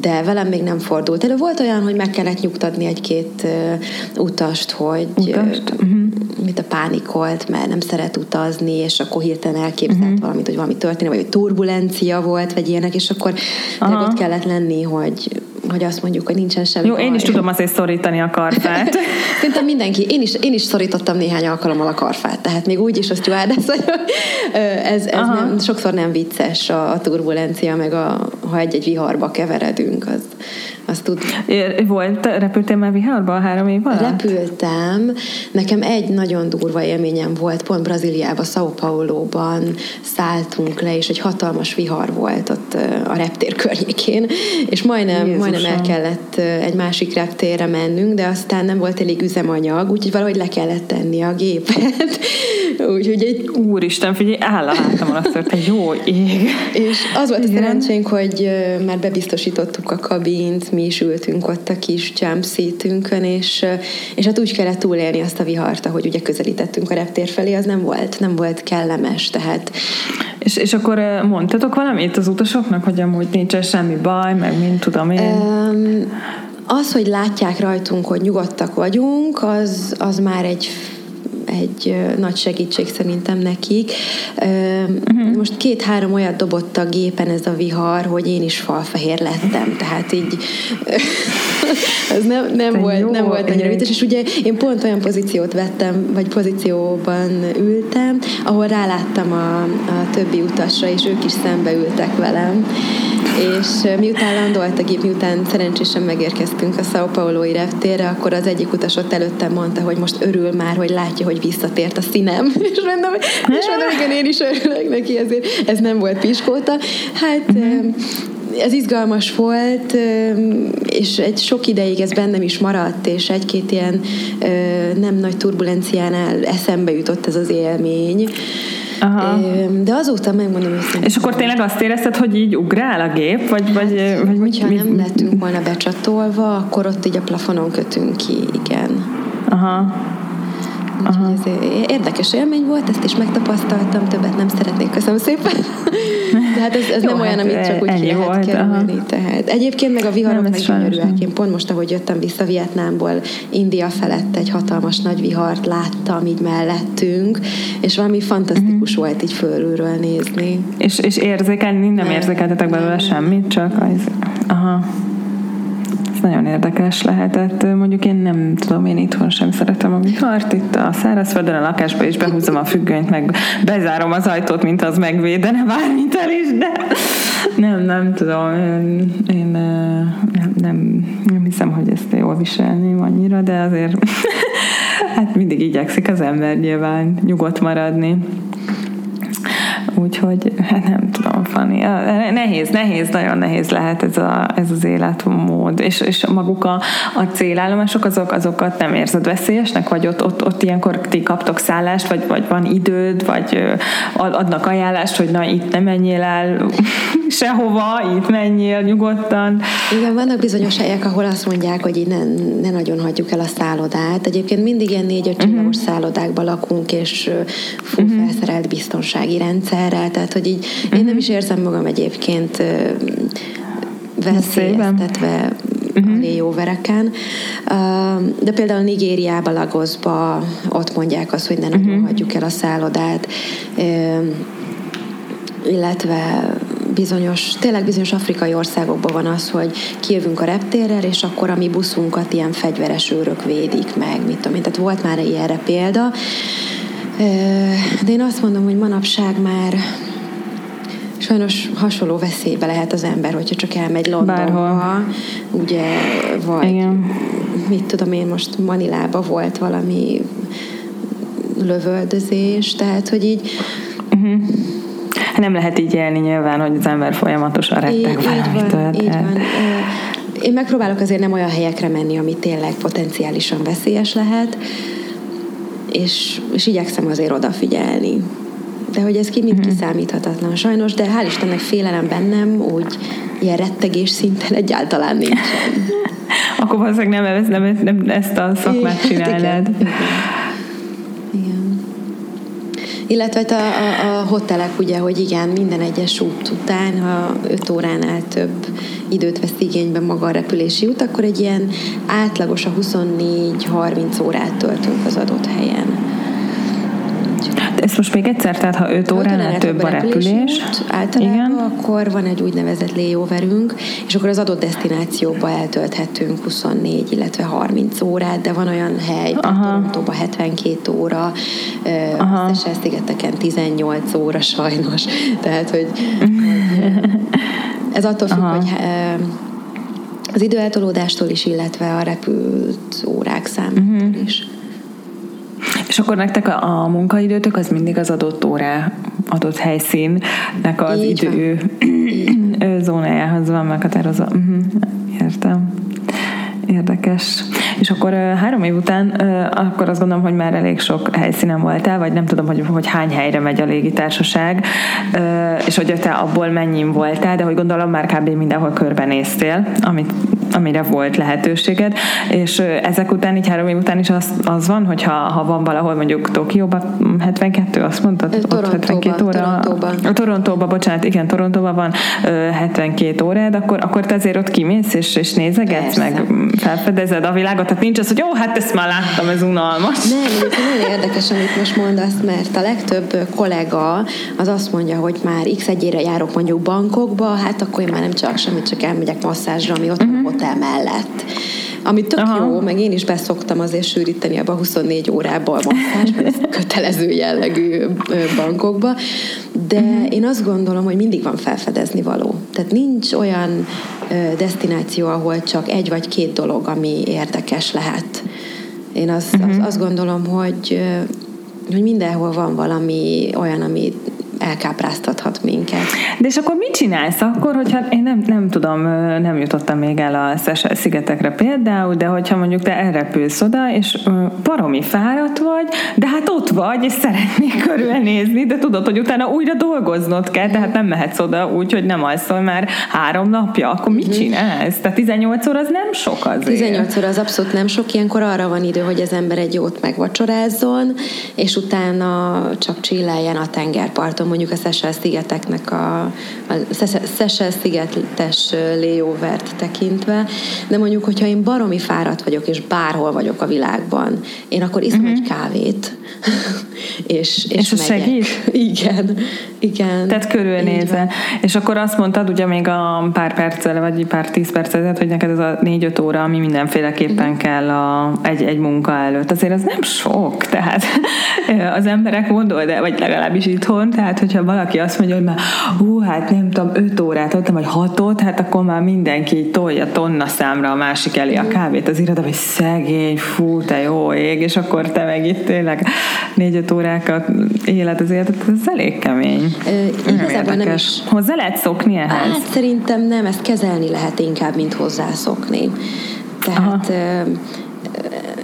de velem még nem fordult. Elő volt olyan, hogy meg kellett nyugtatni egy-két utast, hogy Utast? Uh, mit a pánikolt, mert nem szeret utazni, és akkor hirtelen elképzelt uh-huh. valamit, hogy valami történik, vagy hogy turbulencia volt, vagy ilyenek, és akkor ott kellett lenni, hogy hogy azt mondjuk, hogy nincsen semmi Jó, baj. én is tudom azért szorítani a karfát. Szerintem mindenki, én is, én is szorítottam néhány alkalommal a karfát, tehát még úgy is a stewardess, hogy ez, ez nem, sokszor nem vicces a, a turbulencia, meg a, ha egy-egy viharba keveredünk, az, azt tud. Volt, repültél már viharba a három év alatt? Repültem. Nekem egy nagyon durva élményem volt, pont Brazíliában, São Paulo-ban szálltunk le, és egy hatalmas vihar volt ott a reptér környékén, és majdnem, majdnem el kellett egy másik reptérre mennünk, de aztán nem volt elég üzemanyag, úgyhogy valahogy le kellett tenni a gépet. úgyhogy egy... Úristen, figyelj, áll a hátam alatt, egy jó ég. És az volt Igen. a szerencsénk, hogy már bebiztosítottuk a kabint, mi is ültünk ott a kis jumpseatünkön, és, és hát úgy kellett túlélni azt a vihart, ahogy ugye közelítettünk a reptér felé, az nem volt, nem volt kellemes, tehát... És, és akkor mondtatok valamit az utasoknak, hogy amúgy nincsen semmi baj, meg mint tudom én? Um, az, hogy látják rajtunk, hogy nyugodtak vagyunk, az, az már egy egy nagy segítség szerintem nekik. Uh-huh. Most két-három olyat dobott a gépen ez a vihar, hogy én is falfehér lettem, tehát így ez nem, nem volt, nem volt annyira vicces, és ugye én pont olyan pozíciót vettem, vagy pozícióban ültem, ahol ráláttam a, a többi utasra, és ők is szembe ültek velem, és miután landolt a gép, miután szerencsésen megérkeztünk a São Paulo-i reptérre, akkor az egyik utas ott előttem mondta, hogy most örül már, hogy látja, hogy visszatért a színem. És mondom, és mondom igen, én is örülök neki, ezért ez nem volt piskóta. Hát uh-huh ez izgalmas volt, és egy sok ideig ez bennem is maradt, és egy-két ilyen nem nagy turbulenciánál eszembe jutott ez az élmény. Aha. De azóta megmondom őszintén. És akkor tényleg azt érezted, hogy így ugrál a gép? Vagy, vagy, hát, vagy hogyha mit, nem lettünk volna becsatolva, akkor ott így a plafonon kötünk ki, igen. Aha. Aha. ez érdekes élmény volt, ezt is megtapasztaltam, többet nem szeretnék, köszönöm szépen. Hát ez, ez Jó, nem hát olyan, amit csak úgy ki lehet kerülni. Tehát. Egyébként meg a viharok meg gyönyörűek. Én pont most, ahogy jöttem vissza Vietnámból, India felett egy hatalmas nagy vihart láttam így mellettünk, és valami fantasztikus uh-huh. volt így fölülről nézni. És, és érzékelni, nem, nem érzékeltetek belőle semmit, csak az... Aha nagyon érdekes lehetett. Mondjuk én nem tudom, én itthon sem szeretem a vihart, itt a szárazföldön, a lakásba is behúzom a függönyt, meg bezárom az ajtót, mint az megvédene bármit el is, de nem, nem tudom, én, én nem, nem, nem hiszem, hogy ezt jól viselném annyira, de azért hát mindig igyekszik az ember nyilván nyugodt maradni. Úgyhogy hát nem tudom, Fanny. Nehéz, nehéz, nagyon nehéz lehet ez, a, ez az életmód. És, és maguk a, a célállomások, azok, azokat nem érzed veszélyesnek? Vagy ott, ott, ott ilyenkor ti kaptok szállást, vagy, vagy van időd, vagy adnak ajánlást, hogy na itt nem menjél el sehova, itt menjél nyugodtan. Igen, vannak bizonyos helyek, ahol azt mondják, hogy így ne, ne nagyon hagyjuk el a szállodát. Egyébként mindig ilyen négy-öt csillagos uh-huh. szállodákban lakunk, és full uh-huh. felszerelt biztonsági rendszerrel, tehát hogy így uh-huh. én nem is érzem magam egyébként veszélyeztetve uh-huh. a léjóvereken. De például Nigériába, Lagosba ott mondják azt, hogy ne nagyon uh-huh. hagyjuk el a szállodát illetve bizonyos, tényleg bizonyos afrikai országokban van az, hogy kijövünk a reptérrel, és akkor a mi buszunkat ilyen fegyveres őrök védik meg, mit tudom én. Tehát volt már ilyenre példa. De én azt mondom, hogy manapság már sajnos hasonló veszélybe lehet az ember, hogyha csak elmegy Londonba, Bárhol. ugye, vagy Igen. mit tudom én, most Manilába volt valami lövöldözés, tehát, hogy így uh-huh nem lehet így élni nyilván, hogy az ember folyamatosan retteg valamitől. Így van, Én megpróbálok azért nem olyan helyekre menni, ami tényleg potenciálisan veszélyes lehet, és, és igyekszem azért odafigyelni. De hogy ez ki mind uh-huh. kiszámíthatatlan sajnos, de hál' Istennek félelem bennem úgy ilyen rettegés szinten egyáltalán nincsen. Akkor valószínűleg nem, nem, nem ezt a szakmát csinálnád. Igen. Illetve hát a, a, a hotelek ugye, hogy igen, minden egyes út után, ha 5 óránál több időt vesz igénybe maga a repülési út, akkor egy ilyen átlagos a 24-30 órát töltünk az adott helyen. Ezt most még egyszer, tehát ha 5 óránál több a repülés, általában igen. akkor van egy úgynevezett layoverünk, és akkor az adott destinációba eltölthetünk 24, illetve 30 órát, de van olyan hely, Torontóban 72 óra, összesen szigeteken 18 óra sajnos, tehát hogy ez attól függ, Aha. hogy az időeltolódástól is, illetve a repült órák számától uh-huh. is. És akkor nektek a, a munkaidőtök az mindig az adott órá, adott helyszínnek az Így idő van. zónájához van meghatározva. Uh-huh. Értem. Érdekes. És akkor három év után, akkor azt gondolom, hogy már elég sok helyszínen voltál, vagy nem tudom, hogy, hogy hány helyre megy a légitársaság, és hogy te abból mennyi voltál, de hogy gondolom már kb. mindenhol körbenéztél, amit amire volt lehetőséged, és ezek után, így három év után is az, az van, hogyha ha van valahol mondjuk Tokióban 72, azt mondtad? Torontóban, ott 72 óra. Torontóban. A Torontóban, bocsánat, igen, Torontóban van 72 órád, akkor, akkor te azért ott kimész, és, és nézegetsz, Persze. meg felfedezed a világot, tehát nincs az, hogy jó, hát ezt már láttam, ez unalmas. Nem, ez nagyon érdekes, amit most mondasz, mert a legtöbb kollega az azt mondja, hogy már x egyére járok mondjuk bankokba, hát akkor én már nem csak semmit, csak elmegyek masszázsra, ami ott uh-huh. Hotel mellett. Ami tök Aha. jó, meg én is beszoktam azért sűríteni abba 24 órába a masszázs, mert ez kötelező jellegű bankokba, de uh-huh. én azt gondolom, hogy mindig van felfedezni való. Tehát nincs olyan destináció, ahol csak egy vagy két dolog, ami érdekes lehet. Én azt, uh-huh. azt, azt gondolom, hogy, hogy mindenhol van valami olyan, ami elkápráztathat minket. De és akkor mit csinálsz akkor, hogyha én nem, nem tudom, nem jutottam még el a Szesel szigetekre például, de hogyha mondjuk te elrepülsz oda, és baromi fáradt vagy, de hát ott vagy, és szeretnék körülnézni, de tudod, hogy utána újra dolgoznod kell, tehát nem mehetsz oda úgy, hogy nem alszol már három napja, akkor mit mhm. csinálsz? Tehát 18 óra az nem sok azért. 18 óra az abszolút nem sok, ilyenkor arra van idő, hogy az ember egy jót megvacsorázzon, és utána csak csilleljen a tengerparton, mondjuk a Seychelles szigeteknek a, a Seychelles szigetes layover-t tekintve, de mondjuk, hogyha én baromi fáradt vagyok, és bárhol vagyok a világban, én akkor iszom uh-huh. egy kávét, és, és, és segít? Igen, igen. Tehát körülnézel. És akkor azt mondtad ugye még a pár perccel, vagy pár tíz percet, hogy neked ez a négy-öt óra, ami mindenféleképpen uh-huh. kell a, egy, egy munka előtt. Azért az nem sok, tehát az emberek mondod, de, vagy legalábbis itthon, tehát hogyha valaki azt mondja, hogy már hú, hát nem tudom, öt órát adtam, vagy hatot, hát akkor már mindenki tolja tonna számra a másik elé a kávét az iroda, hogy szegény, fú, te jó ég, és akkor te meg itt tényleg négy-öt órákat élet az életet, ez elég kemény. Ö, igazából nem is. Hozzá lehet szokni ehhez? Hát szerintem nem, ezt kezelni lehet inkább, mint hozzászokni. Tehát Aha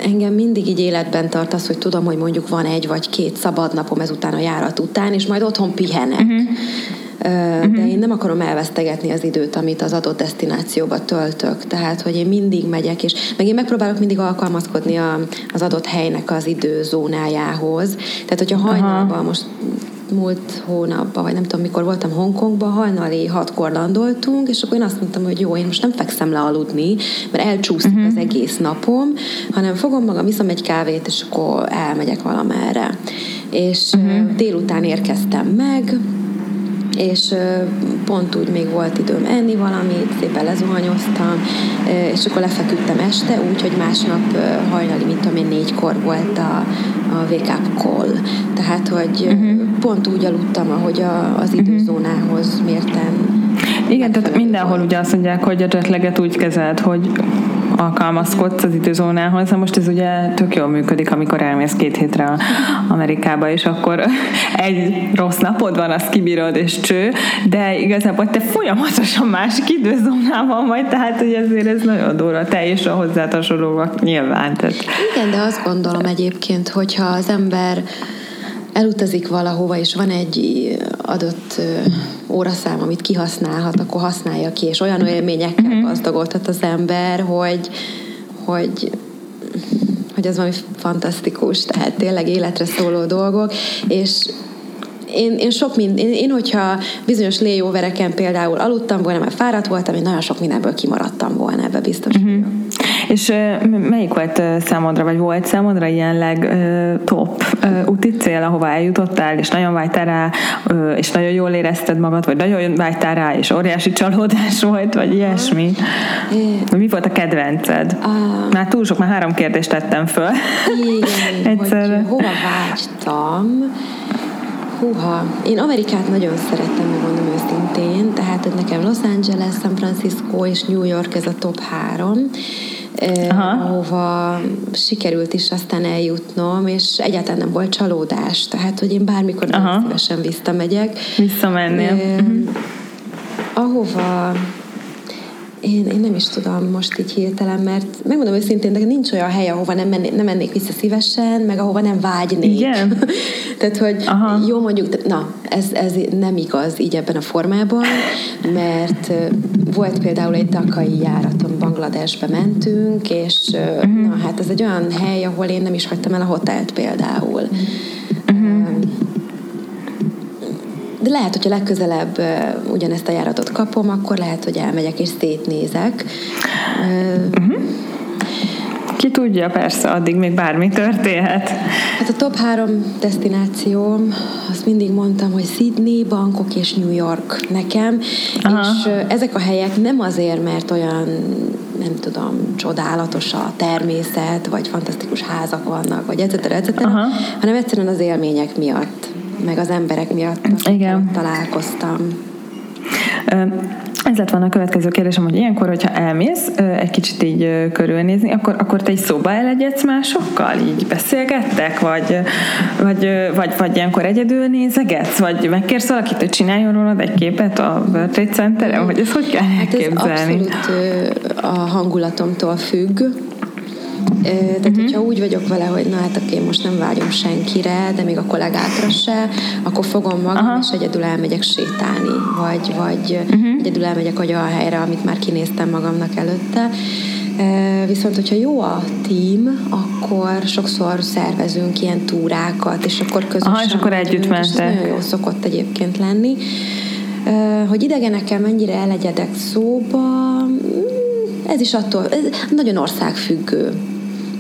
engem mindig így életben tart az, hogy tudom, hogy mondjuk van egy vagy két szabad napom ezután a járat után, és majd otthon pihenek. Uh-huh. De én nem akarom elvesztegetni az időt, amit az adott destinációba töltök. Tehát, hogy én mindig megyek, és meg én megpróbálok mindig alkalmazkodni a, az adott helynek az időzónájához. Tehát, hogyha hajnalban most múlt hónapban, vagy nem tudom mikor voltam Hongkongban, hajnali hatkor landoltunk, és akkor én azt mondtam, hogy jó, én most nem fekszem le aludni, mert elcsúszik uh-huh. az egész napom, hanem fogom magam, iszom egy kávét, és akkor elmegyek valamerre. És uh-huh. délután érkeztem meg, és pont úgy még volt időm enni valamit, szépen lezuhanyoztam, és akkor lefeküdtem este, úgyhogy másnap hajnali, mint tudom én, négykor volt a, a wake up call. Tehát, hogy uh-huh. pont úgy aludtam, ahogy a, az mhm. időzónához mérten igen, tehát mindenhol ugye azt mondják, hogy a jetleget úgy kezelt, hogy alkalmazkodsz az időzónához. Na most ez ugye tök jól működik, amikor elmész két hétre Amerikába, és akkor egy rossz napod van, azt kibírod, és cső, de igazából te folyamatosan másik időzónában vagy, tehát hogy ezért ez nagyon durva, te és a hozzá nyilván. Tehát. Igen, de azt gondolom egyébként, hogyha az ember elutazik valahova, és van egy adott óraszám, amit kihasználhat, akkor használja ki, és olyan élményekkel uh-huh. gazdagodhat az ember, hogy, hogy hogy ez valami fantasztikus, tehát tényleg életre szóló dolgok, és én, én sok mind, én, én, hogyha bizonyos layovereken például aludtam volna, mert fáradt voltam, én nagyon sok mindenből kimaradtam volna, ebbe biztos uh-huh. És melyik volt számodra, vagy volt számodra ilyen legtop úti cél, ahova eljutottál, és nagyon vágytál rá, és nagyon jól érezted magad, vagy nagyon vágytál rá, és óriási csalódás volt, vagy ilyesmi? Mi volt a kedvenced? Már túl sok, már három kérdést tettem föl. Igen, Egyszer. hova vágytam. Húha, én Amerikát nagyon szerettem, megmondom őszintén, tehát hogy nekem Los Angeles, San Francisco és New York ez a top három. Aha. ahova sikerült is aztán eljutnom, és egyáltalán nem volt csalódás. Tehát, hogy én bármikor nagyon szívesen visszamegyek. Visszamennél. Eh, ahova én, én nem is tudom most így hirtelen, mert megmondom őszintén, de nincs olyan hely, ahova nem, mennék, nem mennék vissza szívesen, meg ahova nem vágynék. Igen? Tehát, hogy Aha. jó mondjuk, na, ez, ez nem igaz így ebben a formában, mert volt például egy takai járaton, Bangladesbe mentünk, és uh-huh. na, hát ez egy olyan hely, ahol én nem is hagytam el a hotelt például. De lehet, hogyha legközelebb ugyanezt a járatot kapom, akkor lehet, hogy elmegyek és szétnézek. Uh-huh. Ki tudja, persze, addig még bármi történhet. Hát a top három destinációm, azt mindig mondtam, hogy Sydney, Bangkok és New York nekem, Aha. és ezek a helyek nem azért, mert olyan nem tudom, csodálatos a természet, vagy fantasztikus házak vannak, vagy etc. etc., Aha. hanem egyszerűen az élmények miatt meg az emberek miatt, Igen. találkoztam. Ez lett volna a következő kérdésem, hogy ilyenkor, hogyha elmész egy kicsit így körülnézni, akkor, akkor te egy szóba elegyedsz másokkal? Így beszélgettek? Vagy, vagy, vagy, vagy ilyenkor egyedül nézegetsz? Vagy megkérsz valakit, hogy csináljon rólad egy képet a World Trade Center-en? Vagy ezt hogy kell hát elképzelni? Ez abszolút a hangulatomtól függ tehát, uh-huh. hogyha úgy vagyok vele, hogy na hát oké, most nem vágyom senkire, de még a kollégákra se, akkor fogom magam, Aha. és egyedül elmegyek sétálni, vagy, vagy uh-huh. egyedül elmegyek olyan helyre, amit már kinéztem magamnak előtte. Viszont, hogyha jó a tím, akkor sokszor szervezünk ilyen túrákat, és akkor közösen... Aha, és akkor együtt mentek. Nagyon jó szokott egyébként lenni. Hogy idegenekkel mennyire elegyedek szóba, ez is attól, ez nagyon országfüggő.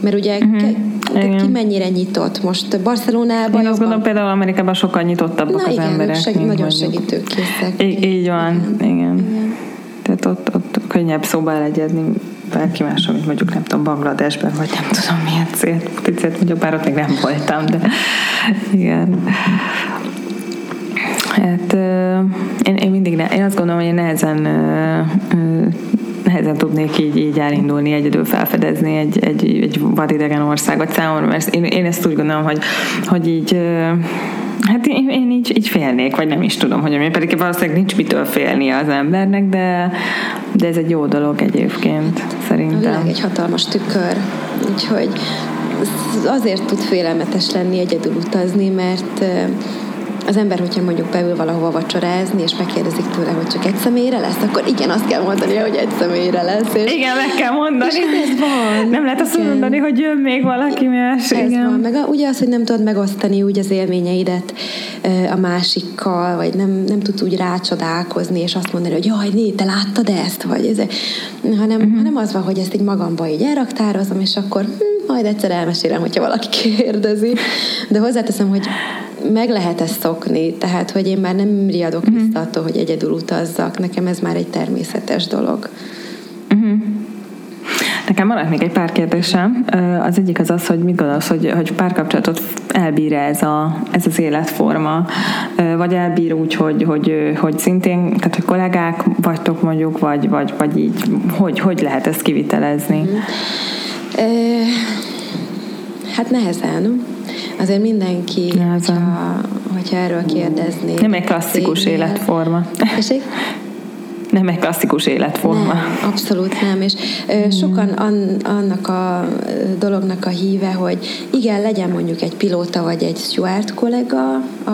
Mert ugye uh-huh. ki mennyire nyitott. Most Barcelonában... Én azt gondolom, például Amerikában sokkal nyitottabbak Na, az igen, emberek. Seg- nagyon segítőkészek. Így, így van, igen. igen. igen. Tehát ott, ott könnyebb szóba elegyedni bárki más, mint mondjuk nem tudom, Bangladesben, vagy nem tudom milyen célt, célt mondjuk, bár ott még nem voltam, de igen. Hát én, én mindig, ne, én azt gondolom, hogy én nehezen nehezen tudnék így, így elindulni, egyedül felfedezni egy, egy, egy vadidegen országot számomra, mert én, én ezt úgy gondolom, hogy, hogy így Hát én, én így, így félnék, vagy nem is tudom, hogy mi pedig valószínűleg nincs mitől félni az embernek, de, de ez egy jó dolog egyébként, szerintem. A világ egy hatalmas tükör, úgyhogy azért tud félelmetes lenni egyedül utazni, mert az ember, hogyha mondjuk beül valahova vacsorázni, és megkérdezik tőle, hogy csak egy személyre lesz, akkor igen, azt kell mondani, hogy egy személyre lesz. És igen, meg kell mondani. És ez van. Nem lehet azt igen. mondani, hogy jön még valaki más. Ez igen. van. Meg a, ugye az, hogy nem tudod megosztani úgy az élményeidet a másikkal, vagy nem, nem tudsz úgy rácsodálkozni, és azt mondani, hogy jaj, né, te láttad ezt, vagy ez, hanem, uh-huh. hanem az van, hogy ezt így magamba így elraktározom, és akkor hm, majd egyszer elmesélem, hogyha valaki kérdezi. De hozzáteszem, hogy meg lehet ezt szokni, tehát hogy én már nem riadok uh-huh. vissza attól, hogy egyedül utazzak. Nekem ez már egy természetes dolog. Uh-huh. Nekem maradt még egy pár kérdésem. Az egyik az az, hogy mit gondolsz, hogy, hogy párkapcsolatot elbír ez, a, ez az életforma, vagy elbír úgy, hogy, hogy, hogy szintén, tehát hogy kollégák vagytok mondjuk, vagy, vagy, vagy így, hogy, hogy lehet ezt kivitelezni? Uh-huh. Hát nehezen. Azért mindenki, hogyha, hogyha erről kérdezni. Nem egy klasszikus életforma. Tessék? nem egy klasszikus életforma. Nem, abszolút nem, és mm. sokan an, annak a dolognak a híve, hogy igen, legyen mondjuk egy pilóta vagy egy steward kollega a,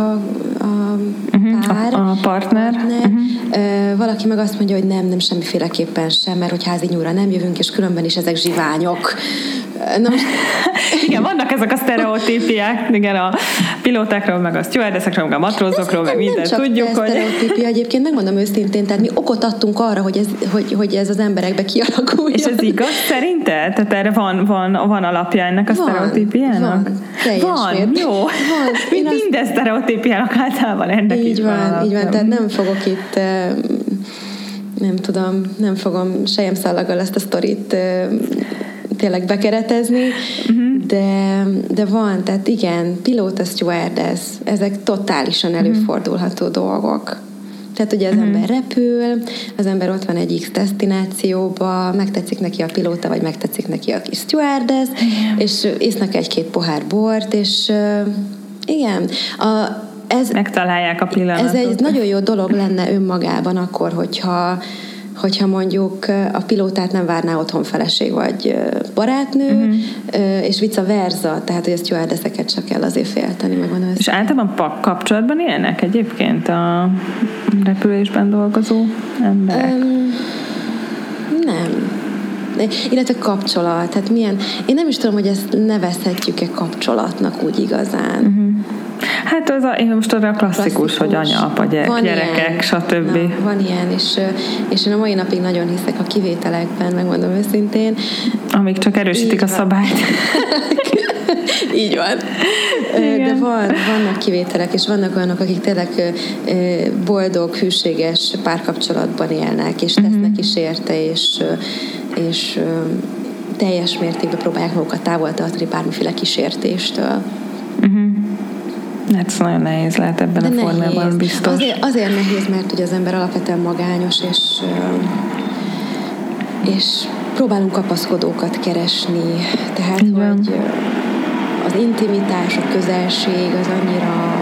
a uh-huh, pár, a, a partner. partner. Uh-huh. Valaki meg azt mondja, hogy nem, nem semmiféleképpen sem, mert hogy házi nyúra nem jövünk, és különben is ezek zsiványok. Na most... igen, vannak ezek a sztereotípiák, igen, a pilótákról, meg a stewardessekről, meg a matrózokról, meg mindent tudjuk. hogy... sztereotípia, egyébként megmondom őszintén, tehát mi okot adtunk arra, hogy ez, hogy, hogy ez az emberekbe kialakuljon. És ez igaz szerinted? Tehát erre van, van, van alapja ennek a van, sztereotípiának? Van, van, mért. jó. Van. Mint azt... minden sztereotípiának általában ennek így van, így van, tehát nem fogok itt nem tudom, nem fogom sejem szallaggal ezt a sztorit tényleg bekeretezni, uh-huh. de, de van, tehát igen, pilóta stewardess, ezek totálisan mhm. előfordulható uh-huh. dolgok. Tehát ugye az uh-huh. ember repül, az ember ott van egy X destinációba, megtetszik neki a pilóta, vagy megtetszik neki a kis stewardess, és isznak egy-két pohár bort, és uh, igen, a, ez, megtalálják a pillanatot. Ez egy nagyon jó dolog lenne önmagában akkor, hogyha hogyha mondjuk a pilótát nem várná otthon feleség vagy barátnő, uh-huh. és vice versa, tehát hogy a stewardesseket csak kell azért félteni, meg van És általában kapcsolatban élnek egyébként a repülésben dolgozó emberek? Um, nem. Illetve kapcsolat, tehát milyen, én nem is tudom, hogy ezt nevezhetjük-e kapcsolatnak úgy igazán. Uh-huh. Hát az a, én most arra a klasszikus, klasszikus, hogy anya, apa, gyerek, van gyerekek, ilyen. stb. Na, van ilyen, és, és én a mai napig nagyon hiszek a kivételekben, megmondom őszintén. Amíg csak erősítik Így a van. szabályt. Így van. Igen. De van, vannak kivételek, és vannak olyanok, akik tényleg boldog, hűséges párkapcsolatban élnek, és tesznek uh-huh. is érte, és, és teljes mértékben próbálják magukat távol tartani bármiféle kísértéstől. Hát ez nagyon nehéz lehet ebben De a nehéz. formában, biztos. Azért, azért nehéz, mert ugye az ember alapvetően magányos, és, és próbálunk kapaszkodókat keresni. Tehát, Igen. hogy az intimitás, a közelség az annyira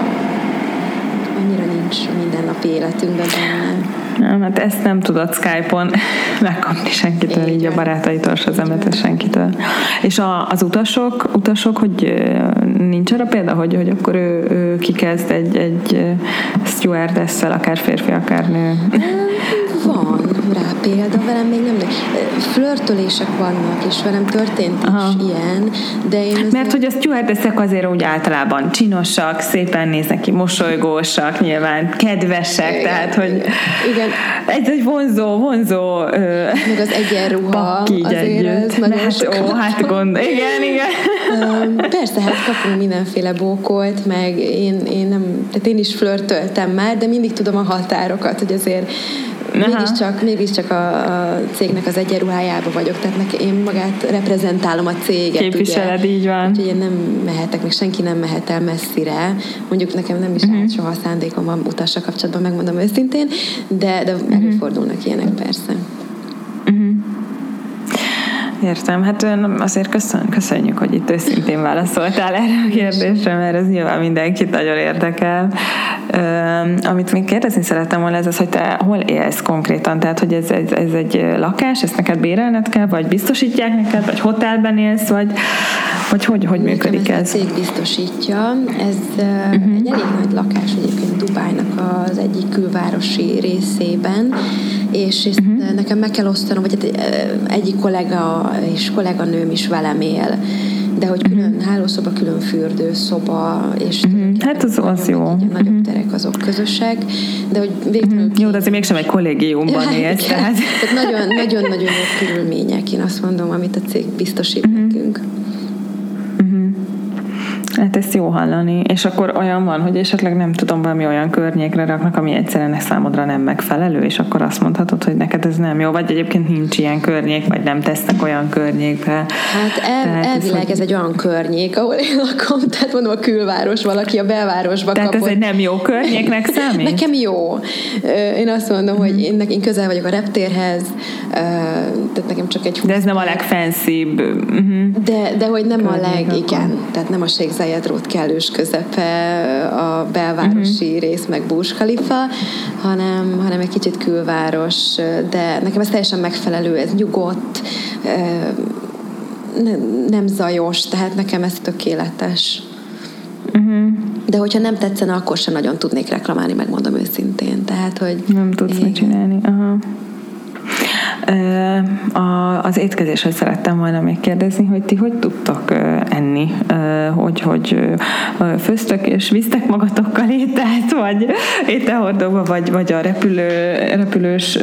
annyira nincs mindennapi életünkben benne. Nem, hát ezt nem tudod Skype-on megkapni senkitől, így, a barátaitól, az emetes senkitől. És a, az utasok, utasok, hogy nincs arra példa, hogy, hogy akkor ő, ő kikezd egy, egy stewardesszel, akár férfi, akár nő? Van rá példa, velem még nem, de flörtölések vannak, és velem történt Aha. is ilyen, de én azért... Mert hogy a stewardessek azért úgy általában csinosak, szépen néznek ki, mosolygósak, nyilván kedvesek, igen, tehát hogy igen. Ez egy vonzó, vonzó meg az egyenruha azért együtt. ez nagyon hát, ó, hát gond, igen, igen. Persze, hát kapunk mindenféle bókolt, meg én, én nem, tehát én is flörtöltem már, de mindig tudom a határokat, hogy azért mégiscsak, mégiscsak a, a cégnek az egyenruhájába vagyok, tehát nekem, én magát reprezentálom a céget. Képviseled, ugye? így van. Úgyhogy én nem mehetek, meg senki nem mehet el messzire. Mondjuk nekem nem is uh-huh. soha szándékom van utasra kapcsolatban, megmondom őszintén, de, de uh-huh. előfordulnak ilyenek persze. Értem, hát azért köszön, köszönjük, hogy itt őszintén válaszoltál erre a kérdésre, mert ez nyilván mindenkit nagyon érdekel. Amit még kérdezni szerettem volna, ez az, hogy te hol élsz konkrétan, tehát hogy ez, ez, ez egy lakás, ezt neked bérelned kell, vagy biztosítják neked, vagy hotelben élsz, vagy, vagy hogy, hogy működik ez? Ez a cég biztosítja, ez uh-huh. egy elég nagy lakás egyébként Dubájnak az egyik külvárosi részében, és ezt uh-huh. nekem meg kell osztanom, vagy hát egyik kollega és kolléganőm is velem él, de hogy külön uh-huh. hálószoba, külön fürdőszoba, és uh-huh. hát az, az jó. Nagyobb uh-huh. terek azok közösek, de hogy végtelenül... Uh-huh. Jó, de azért mégsem egy kollégiumban ja, élsz, tehát... tehát nagyon-nagyon jó körülmények, én azt mondom, amit a cég biztosít uh-huh. nekünk. Hát ezt jó hallani. És akkor olyan van, hogy esetleg nem tudom, valami olyan környékre raknak, ami egyszerűen számodra nem megfelelő, és akkor azt mondhatod, hogy neked ez nem jó, vagy egyébként nincs ilyen környék, vagy nem tesznek olyan környékbe. Hát el, tehát elvileg ez, ez egy olyan környék, ahol én lakom, tehát mondom a külváros, valaki a belvárosba Tehát kapott. ez egy nem jó környéknek számít? Nekem jó. Én azt mondom, hogy én, én közel vagyok a reptérhez, tehát nekem csak egy... De ez nem a legfenszibb. Uh-huh. De, de hogy nem Környék a leg, igen, tehát nem a Zayed kellős közepe a belvárosi uh-huh. rész, meg Burj Khalifa, hanem, hanem egy kicsit külváros, de nekem ez teljesen megfelelő, ez nyugodt, nem zajos, tehát nekem ez tökéletes. Uh-huh. De hogyha nem tetszene, akkor sem nagyon tudnék reklamálni, megmondom őszintén. Tehát, hogy nem tudsz én... mit csinálni. Aha. Az étkezéshez szerettem volna még kérdezni, hogy ti hogy tudtok enni, hogy, hogy főztök és visztek magatokkal ételt, vagy ételhordóba, vagy, vagy a repülő, repülős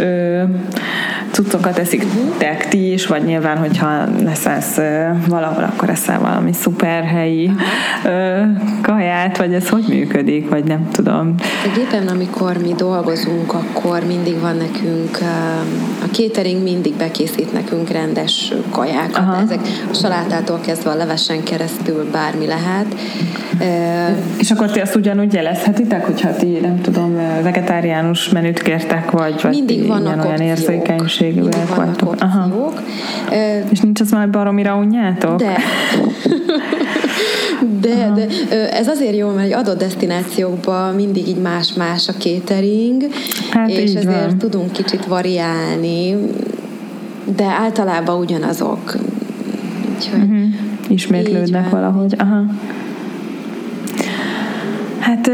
cuccokat eszik tek ti is, vagy nyilván, hogyha leszállsz valahol, akkor eszel valami szuper helyi kaját, vagy ez hogy működik, vagy nem tudom. Egyébként, amikor mi dolgozunk, akkor mindig van nekünk a catering mindig bekészít nekünk rendes kajákat. Aha. Ezek a salátától kezdve a levesen keresztül bármi lehet. És akkor ti azt ugyanúgy jelezhetitek, hogyha ti, nem tudom, vegetáriánus menüt kértek, vagy, vagy mindig vannak olyan érzékenységűek vagytok. Aha. És nincs az már baromira unjátok? De. De, Aha. de ez azért jó, mert egy adott destinációkban mindig így más-más a catering, hát és ezért van. tudunk kicsit variálni, de általában ugyanazok. Úgyhogy uh-huh. Ismétlődnek valahogy. Aha. Hát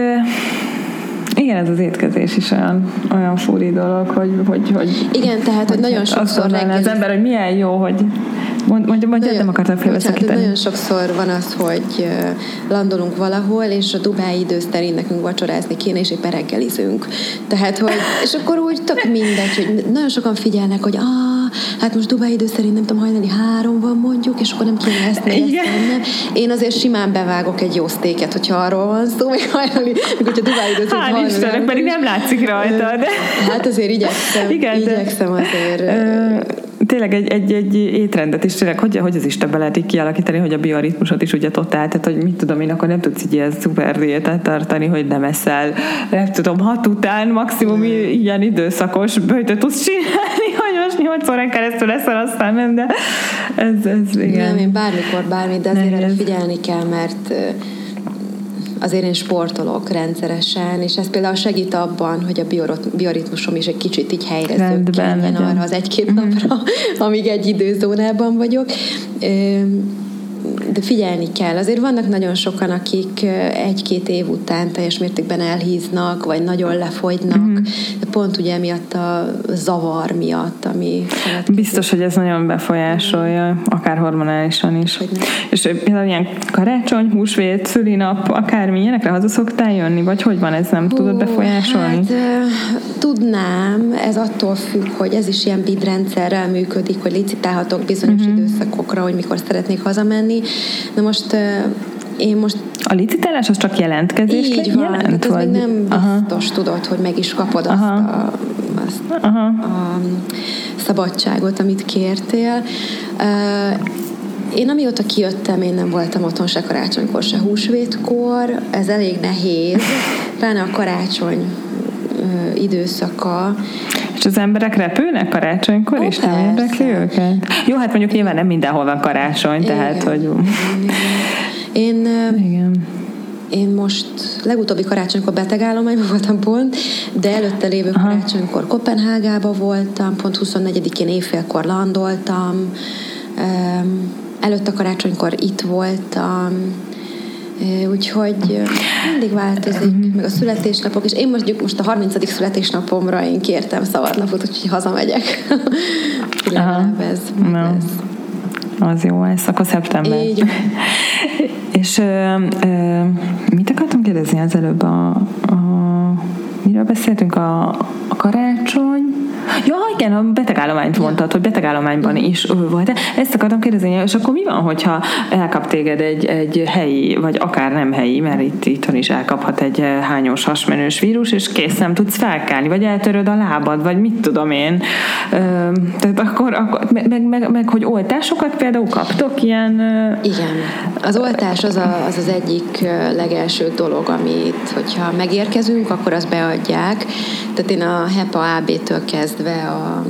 igen, ez az étkezés is olyan, olyan fúri dolog, hogy, hogy, hogy Igen, tehát, hogy nagyon sokszor reggel... az ember, hogy milyen jó, hogy Mond, mondja, mondja, nagyon, nem akartam félbeszakítani. Nagyon sokszor van az, hogy landolunk valahol, és a Dubái idő szerint nekünk vacsorázni kéne, és éppen reggelizünk. Tehát, hogy, és akkor úgy tök mindegy, hogy nagyon sokan figyelnek, hogy ah, hát most Dubái idő szerint nem tudom, hajnali három van mondjuk, és akkor nem kéne ezt, ezt nem. Én azért simán bevágok egy jó sztéket, hogyha arról van szó, még hajnali, még hogyha Dubái idő szerint hajnali. Istenek, pedig nem látszik rajta, de... Hát azért igyekszem, Igen, igyekszem azért. Ö, tényleg egy, egy, egy étrendet is tényleg, hogy, hogy az Istenbe lehet így kialakítani, hogy a bioritmusot is ugye totál, tehát hogy mit tudom én, akkor nem tudsz így ilyen szuper diétát tartani, hogy nem eszel, nem tudom, hat után maximum ilyen időszakos bőjtöt tudsz csinálni, hogy most nyolc órán keresztül eszel, aztán nem, de ez, ez igen. Nem, én bármikor bármit, de azért erre figyelni kell, mert azért én sportolok rendszeresen, és ez például segít abban, hogy a bioritmusom is egy kicsit így helyre arra az egy-két mhm. napra, amíg egy időzónában vagyok de figyelni kell. Azért vannak nagyon sokan, akik egy-két év után teljes mértékben elhíznak, vagy nagyon lefogynak, mm-hmm. de pont ugye miatt a zavar miatt, ami... Biztos, hogy ez nagyon befolyásolja, akár hormonálisan is. És például ilyen karácsony, húsvét, szülinap, akármi ilyenekre haza szoktál jönni, vagy hogy van, ez nem Hú, tudod befolyásolni? Hát, tudnám, ez attól függ, hogy ez is ilyen bidrendszerrel működik, hogy licitálhatok bizonyos mm-hmm. időszakokra, hogy mikor szeretnék hazamenni, Na most én most... A licitálás az csak jelentkezés Így van, jelent, tehát vagy? még nem biztos Aha. tudod, hogy meg is kapod Aha. azt, a, azt Aha. a szabadságot, amit kértél. Én amióta kijöttem, én nem voltam otthon se karácsonykor, se húsvétkor. Ez elég nehéz, pláne a karácsony időszaka. És az emberek repülnek karácsonykor, és nem érdekli őket? Jó, hát mondjuk nyilván nem mindenhol van karácsony, igen, tehát hogy... Igen. Én, igen. Én most legutóbbi karácsonykor betegállományban voltam pont, de előtte lévő Aha. karácsonykor Kopenhágába voltam, pont 24-én éjfélkor landoltam, előtte karácsonykor itt voltam, Úgyhogy mindig változik, meg a születésnapok, és én mondjuk most a 30. születésnapomra én kértem szabadnapot, úgyhogy hazamegyek. Ez, no. ez. Az jó, ez akkor szeptember. Így. és ö, ö, mit akartam kérdezni az előbb? A, a, miről beszéltünk? A, a karácsony, Ja, igen, a betegállományt mondtad, hogy betegállományban is volt. Ezt akartam kérdezni, és akkor mi van, hogyha elkap téged egy, egy helyi, vagy akár nem helyi, mert itt itthon is elkaphat egy eh, hányos hasmenős vírus, és kész nem tudsz felkelni, vagy eltöröd a lábad, vagy mit tudom én. Tehát akkor, akkor meg, meg, meg, meg, hogy oltásokat például kaptok ilyen... Igen. Az oltás az, a, az az egyik legelső dolog, amit, hogyha megérkezünk, akkor azt beadják. Tehát én a HEPA AB-től kezdve kezdve a,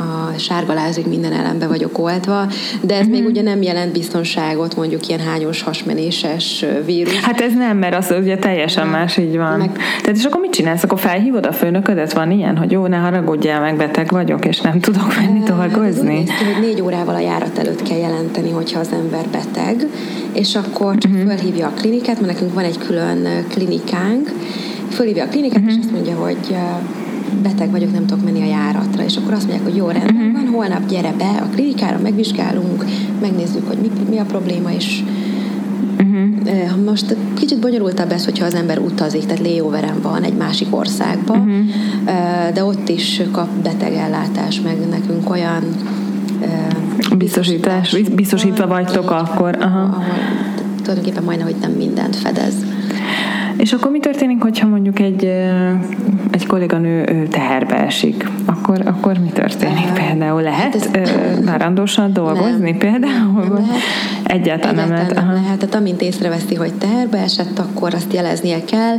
a sárgalázig minden ellenbe vagyok oltva, de ez mm-hmm. még mhm. ugye nem jelent biztonságot, mondjuk ilyen hányos hasmenéses vírus. Hát ez nem, mert az ugye teljesen más, így van. Meg... Tehát és akkor mit csinálsz? Akkor felhívod a főnöködet? Van ilyen, hogy jó, ne haragudjál meg, beteg vagyok, és nem tudok menni dolgozni? Hát hogy négy órával a járat előtt kell jelenteni, hogyha az ember beteg, és akkor csak mm-hmm. fölhívja a klinikát, mert nekünk van egy külön klinikánk, fölhívja a klinikát, mm-hmm. és azt mondja, hogy beteg vagyok, nem tudok menni a járatra, és akkor azt mondják, hogy jó, rendben uh-huh. van, holnap gyere be a klinikára, megvizsgálunk, megnézzük, hogy mi, mi a probléma, és uh-huh. most kicsit bonyolultabb ez, hogyha az ember utazik, tehát layoveren van egy másik országba, uh-huh. de ott is kap betegellátás, meg nekünk olyan biztosítás, biztosítva vagytok akkor. Aha. Ahol tulajdonképpen majdnem, hogy nem mindent fedez. És akkor mi történik, hogyha mondjuk egy, egy kolléganő teherbe esik? Akkor, akkor mi történik uh, például? Lehet hát várandósan dolgozni nem, például? Nem lehet. Egyáltalán, nem lehet. Nem lehet. Tehát amint észreveszi, hogy teherbe esett, akkor azt jeleznie kell.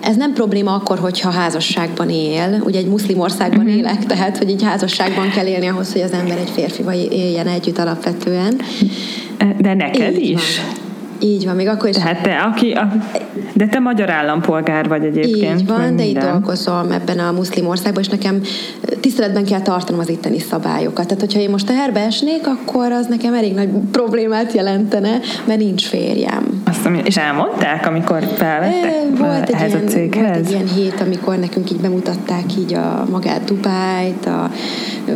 Ez nem probléma akkor, hogyha házasságban él. Ugye egy muszlim országban uh-huh. élek, tehát hogy egy házasságban kell élni ahhoz, hogy az ember egy férfival éljen együtt alapvetően. De neked Így is? Van. Így van, még akkor is. Tehát te, aki, a, de te magyar állampolgár vagy egyébként. Így van, de itt dolgozom ebben a muszlim országban, és nekem tiszteletben kell tartanom az itteni szabályokat. Tehát, hogyha én most teherbe esnék, akkor az nekem elég nagy problémát jelentene, mert nincs férjem. Azt, és elmondták, amikor felvettek volt egy ehhez ilyen, a céghez? Volt egy ilyen hét, amikor nekünk így bemutatták így a magát Dubájt, a,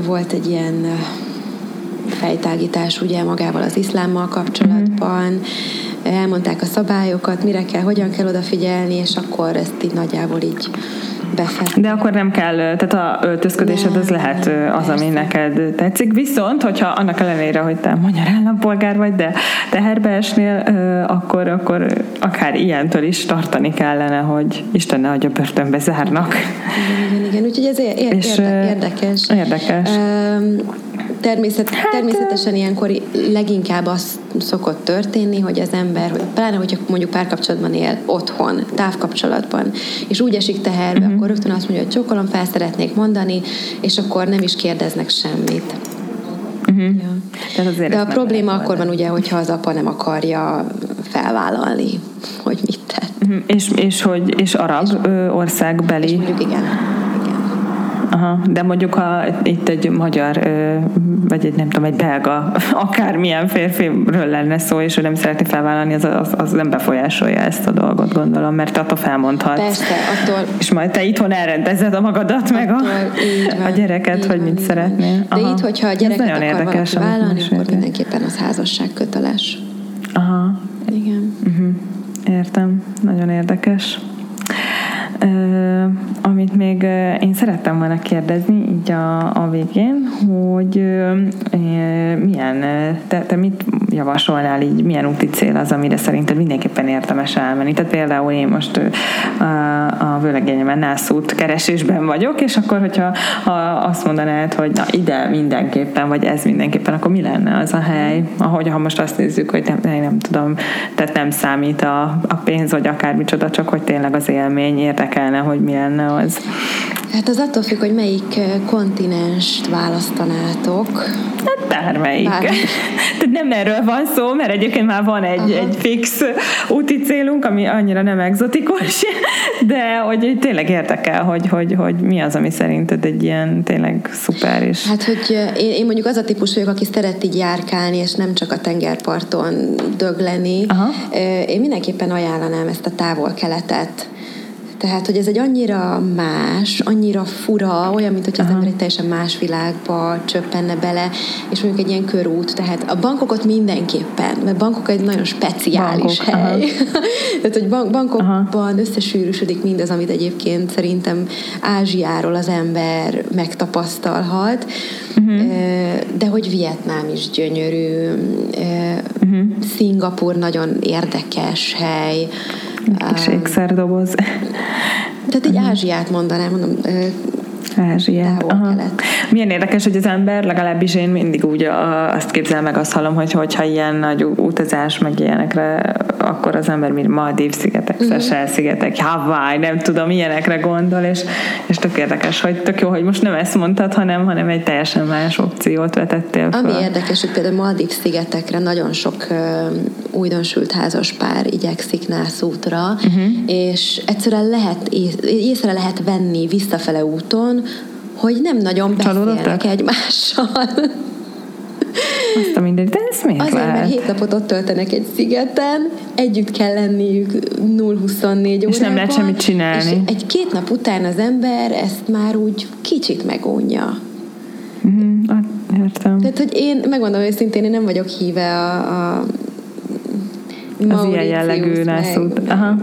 volt egy ilyen fejtágítás ugye magával az iszlámmal kapcsolatban, mm-hmm elmondták a szabályokat, mire kell, hogyan kell odafigyelni, és akkor ezt így nagyjából így De akkor nem kell, tehát a öltözködésed az lehet az, ami neked tetszik. Viszont, hogyha annak ellenére, hogy te magyar állampolgár vagy, de teherbe esnél, akkor, akkor akár ilyentől is tartani kellene, hogy Isten ne a börtönbe zárnak. Igen, igen, igen. Úgyhogy ez érde, és, érdekes. Érdekes. Természet, hát, természetesen ilyenkor leginkább az szokott történni, hogy az ember, pláne, hogyha mondjuk párkapcsolatban él otthon, távkapcsolatban, és úgy esik teherbe, uh-huh. akkor rögtön azt mondja, hogy csókolom, fel szeretnék mondani, és akkor nem is kérdeznek semmit. Uh-huh. Ja. Tehát De a probléma akkor van ugye, hogyha az apa nem akarja felvállalni, hogy mit tett. Uh-huh. És, és, hogy, és arab és, országbeli. És mondjuk igen Aha, de mondjuk, ha itt egy magyar, vagy egy nem tudom, egy belga, akármilyen férfiről lenne szó, és ő nem szereti felvállalni, az, az, az nem befolyásolja ezt a dolgot, gondolom, mert attól felmondhatsz. Persze, attól... És majd te itthon elrendezed a magadat, meg a, van, a gyereket, hogy van, mit szeretnél. Aha. De itt, hogyha a gyereket akar érdekes, vállalni, akkor mindenképpen az házasság köteles. Aha. Igen. Uh-huh. Értem, nagyon érdekes. Amit még én szerettem volna kérdezni így a, a végén, hogy milyen, te, te mit javasolnál így, milyen úti cél az, amire szerinted mindenképpen érdemes elmenni? Tehát például én most uh, a vőlegényemen nászút keresésben vagyok, és akkor, hogyha ha azt mondanád, hogy na ide mindenképpen, vagy ez mindenképpen, akkor mi lenne az a hely, ahogy ha most azt nézzük, hogy nem, nem, tudom, tehát nem számít a, a pénz, vagy akármicsoda, csak hogy tényleg az élmény érdekel érdekelne, hogy mi lenne az. Hát az attól függ, hogy melyik eh, kontinenst választanátok. Hát bármelyik. Bár... Tehát nem erről van szó, mert egyébként már van egy, egy fix úti célunk, ami annyira nem egzotikus, de hogy tényleg érdekel, hogy, hogy, hogy mi az, ami szerinted egy ilyen tényleg szuper is. Hát, hogy eh, én, én mondjuk az a típus vagyok, aki szeret így járkálni, és nem csak a tengerparton dögleni. Aha. Eh, én mindenképpen ajánlanám ezt a távol-keletet tehát, hogy ez egy annyira más, annyira fura, olyan, mint hogy az ember egy teljesen más világba csöppenne bele, és mondjuk egy ilyen körút. Tehát a bankokot mindenképpen, mert bankok egy nagyon speciális Bankok, hely. Tehát, hogy bank, bankokban aha. összesűrűsödik mindaz, amit egyébként szerintem Ázsiáról az ember megtapasztalhat. Uh-huh. De hogy Vietnám is gyönyörű, uh-huh. Szingapur nagyon érdekes hely, Kis ékszerdoboz. Tehát egy Ázsiát mondanám, mondom, Ázsia. Milyen érdekes, hogy az ember, legalábbis én mindig úgy azt képzel meg, azt hallom, hogy hogyha ilyen nagy utazás meg ilyenekre, akkor az ember mint Maldív szigetek, uh-huh. Szesel szigetek, Hawaii, nem tudom, ilyenekre gondol, és, és tök érdekes, hogy tök jó, hogy most nem ezt mondtad, hanem, hanem egy teljesen más opciót vetettél fel. Ami érdekes, hogy például Maldív szigetekre nagyon sok uh, újdonsült házas pár igyekszik nászútra, uh-huh. és egyszerűen lehet, észre lehet venni visszafele úton, hogy nem nagyon beszélnek egymással. Azt a mindegy, de ez miért Azért, lehet? mert hét napot ott töltenek egy szigeten, együtt kell lenniük 0-24 órában. És nem lehet semmit csinálni. És egy két nap után az ember ezt már úgy kicsit megunja. Mm, értem. Tehát, hogy én, megmondom őszintén, én nem vagyok híve a, a az ilyen jellegű nászút. Aha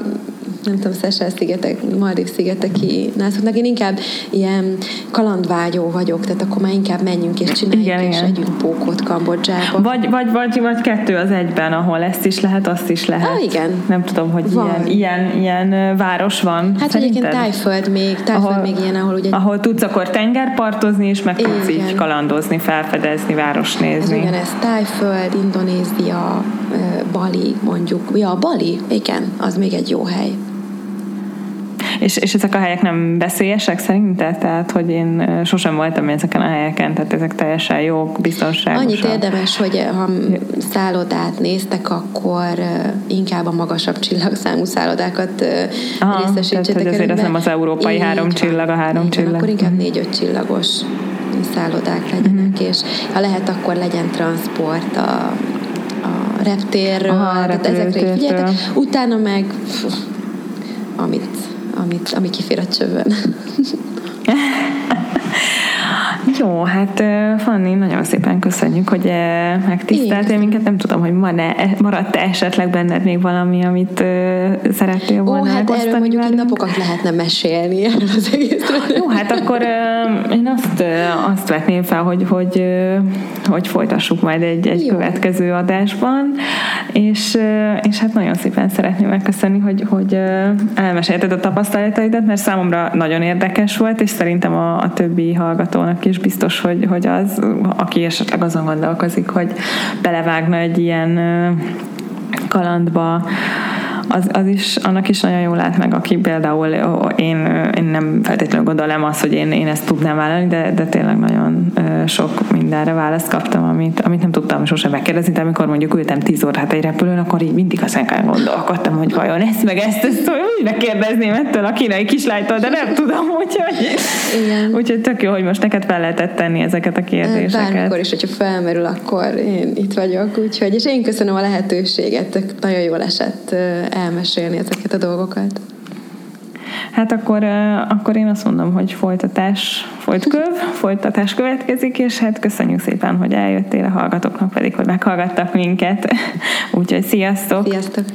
nem tudom, Szesel szigetek, Maldiv szigeteki nászoknak. Én inkább ilyen kalandvágyó vagyok, tehát akkor már inkább menjünk és csináljuk, igen, és igen. együnk pókot Kambodzsába. Vagy, vagy, vagy, vagy kettő az egyben, ahol ezt is lehet, azt is lehet. Ah, igen. Nem tudom, hogy van. ilyen, ilyen, ilyen város van. Hát egyébként Tájföld még, Tájföld ahol, még ilyen, ahol ugye... Ahol tudsz akkor tengerpartozni, és meg igen. tudsz így kalandozni, felfedezni, város nézni. Ez ugyanez, Tájföld, Indonézia, Bali mondjuk. Ja, Bali, igen, az még egy jó hely. És, és ezek a helyek nem veszélyesek szerinted? Tehát, hogy én sosem voltam ezeken a helyeken, tehát ezek teljesen jók, biztonságosak. Annyit érdemes, hogy ha szállodát néztek, akkor inkább a magasabb csillagszámú szállodákat Aha, részesítsetek tehát, ezért ez nem az európai Így három van. csillag, a három Így csillag. akkor inkább négy-öt csillagos szállodák legyenek, uh-huh. és ha lehet, akkor legyen transport a reptérről, Aha, tehát ezekre figyeljetek. Utána meg amit, amit, ami kifér a csövön. Jó, hát Fanni, nagyon szépen köszönjük, hogy megtiszteltél minket. Nem tudom, hogy maradt-e esetleg benned még valami, amit szerettél volna Ó, hát erről mondjuk így napokat lehetne mesélni erről az egészről. Jó, hát akkor én azt, azt vetném fel, hogy, hogy, hogy folytassuk majd egy, egy következő adásban, és, és hát nagyon szépen szeretném megköszönni, hogy, hogy elmesélted a tapasztalataidat, mert számomra nagyon érdekes volt, és szerintem a, a többi hallgatónak is biztos, hogy, hogy az, aki esetleg azon gondolkozik, hogy belevágna egy ilyen kalandba, az, az is, annak is nagyon jól lát meg, aki például én, én nem feltétlenül gondolom azt, hogy én, én ezt tudnám vállalni, de, de tényleg nagyon sok mindenre választ kaptam, amit, amit nem tudtam sosem megkérdezni, de amikor mondjuk ültem 10 órát egy repülőn, akkor így mindig aztán gondolkodtam, hogy vajon ezt meg ezt, ezt hogy megkérdezném ettől a kínai kislánytól, de nem tudom, úgyhogy, Igen. úgyhogy tök jó, hogy most neked fel lehetett tenni ezeket a kérdéseket. Bármikor is, hogyha felmerül, akkor én itt vagyok, úgyhogy, és én köszönöm a lehetőséget, nagyon jól esett elmesélni ezeket a dolgokat. Hát akkor, akkor én azt mondom, hogy folytatás, folytköv, folytatás következik, és hát köszönjük szépen, hogy eljöttél a hallgatóknak pedig, hogy meghallgattak minket. Úgyhogy sziasztok! Sziasztok!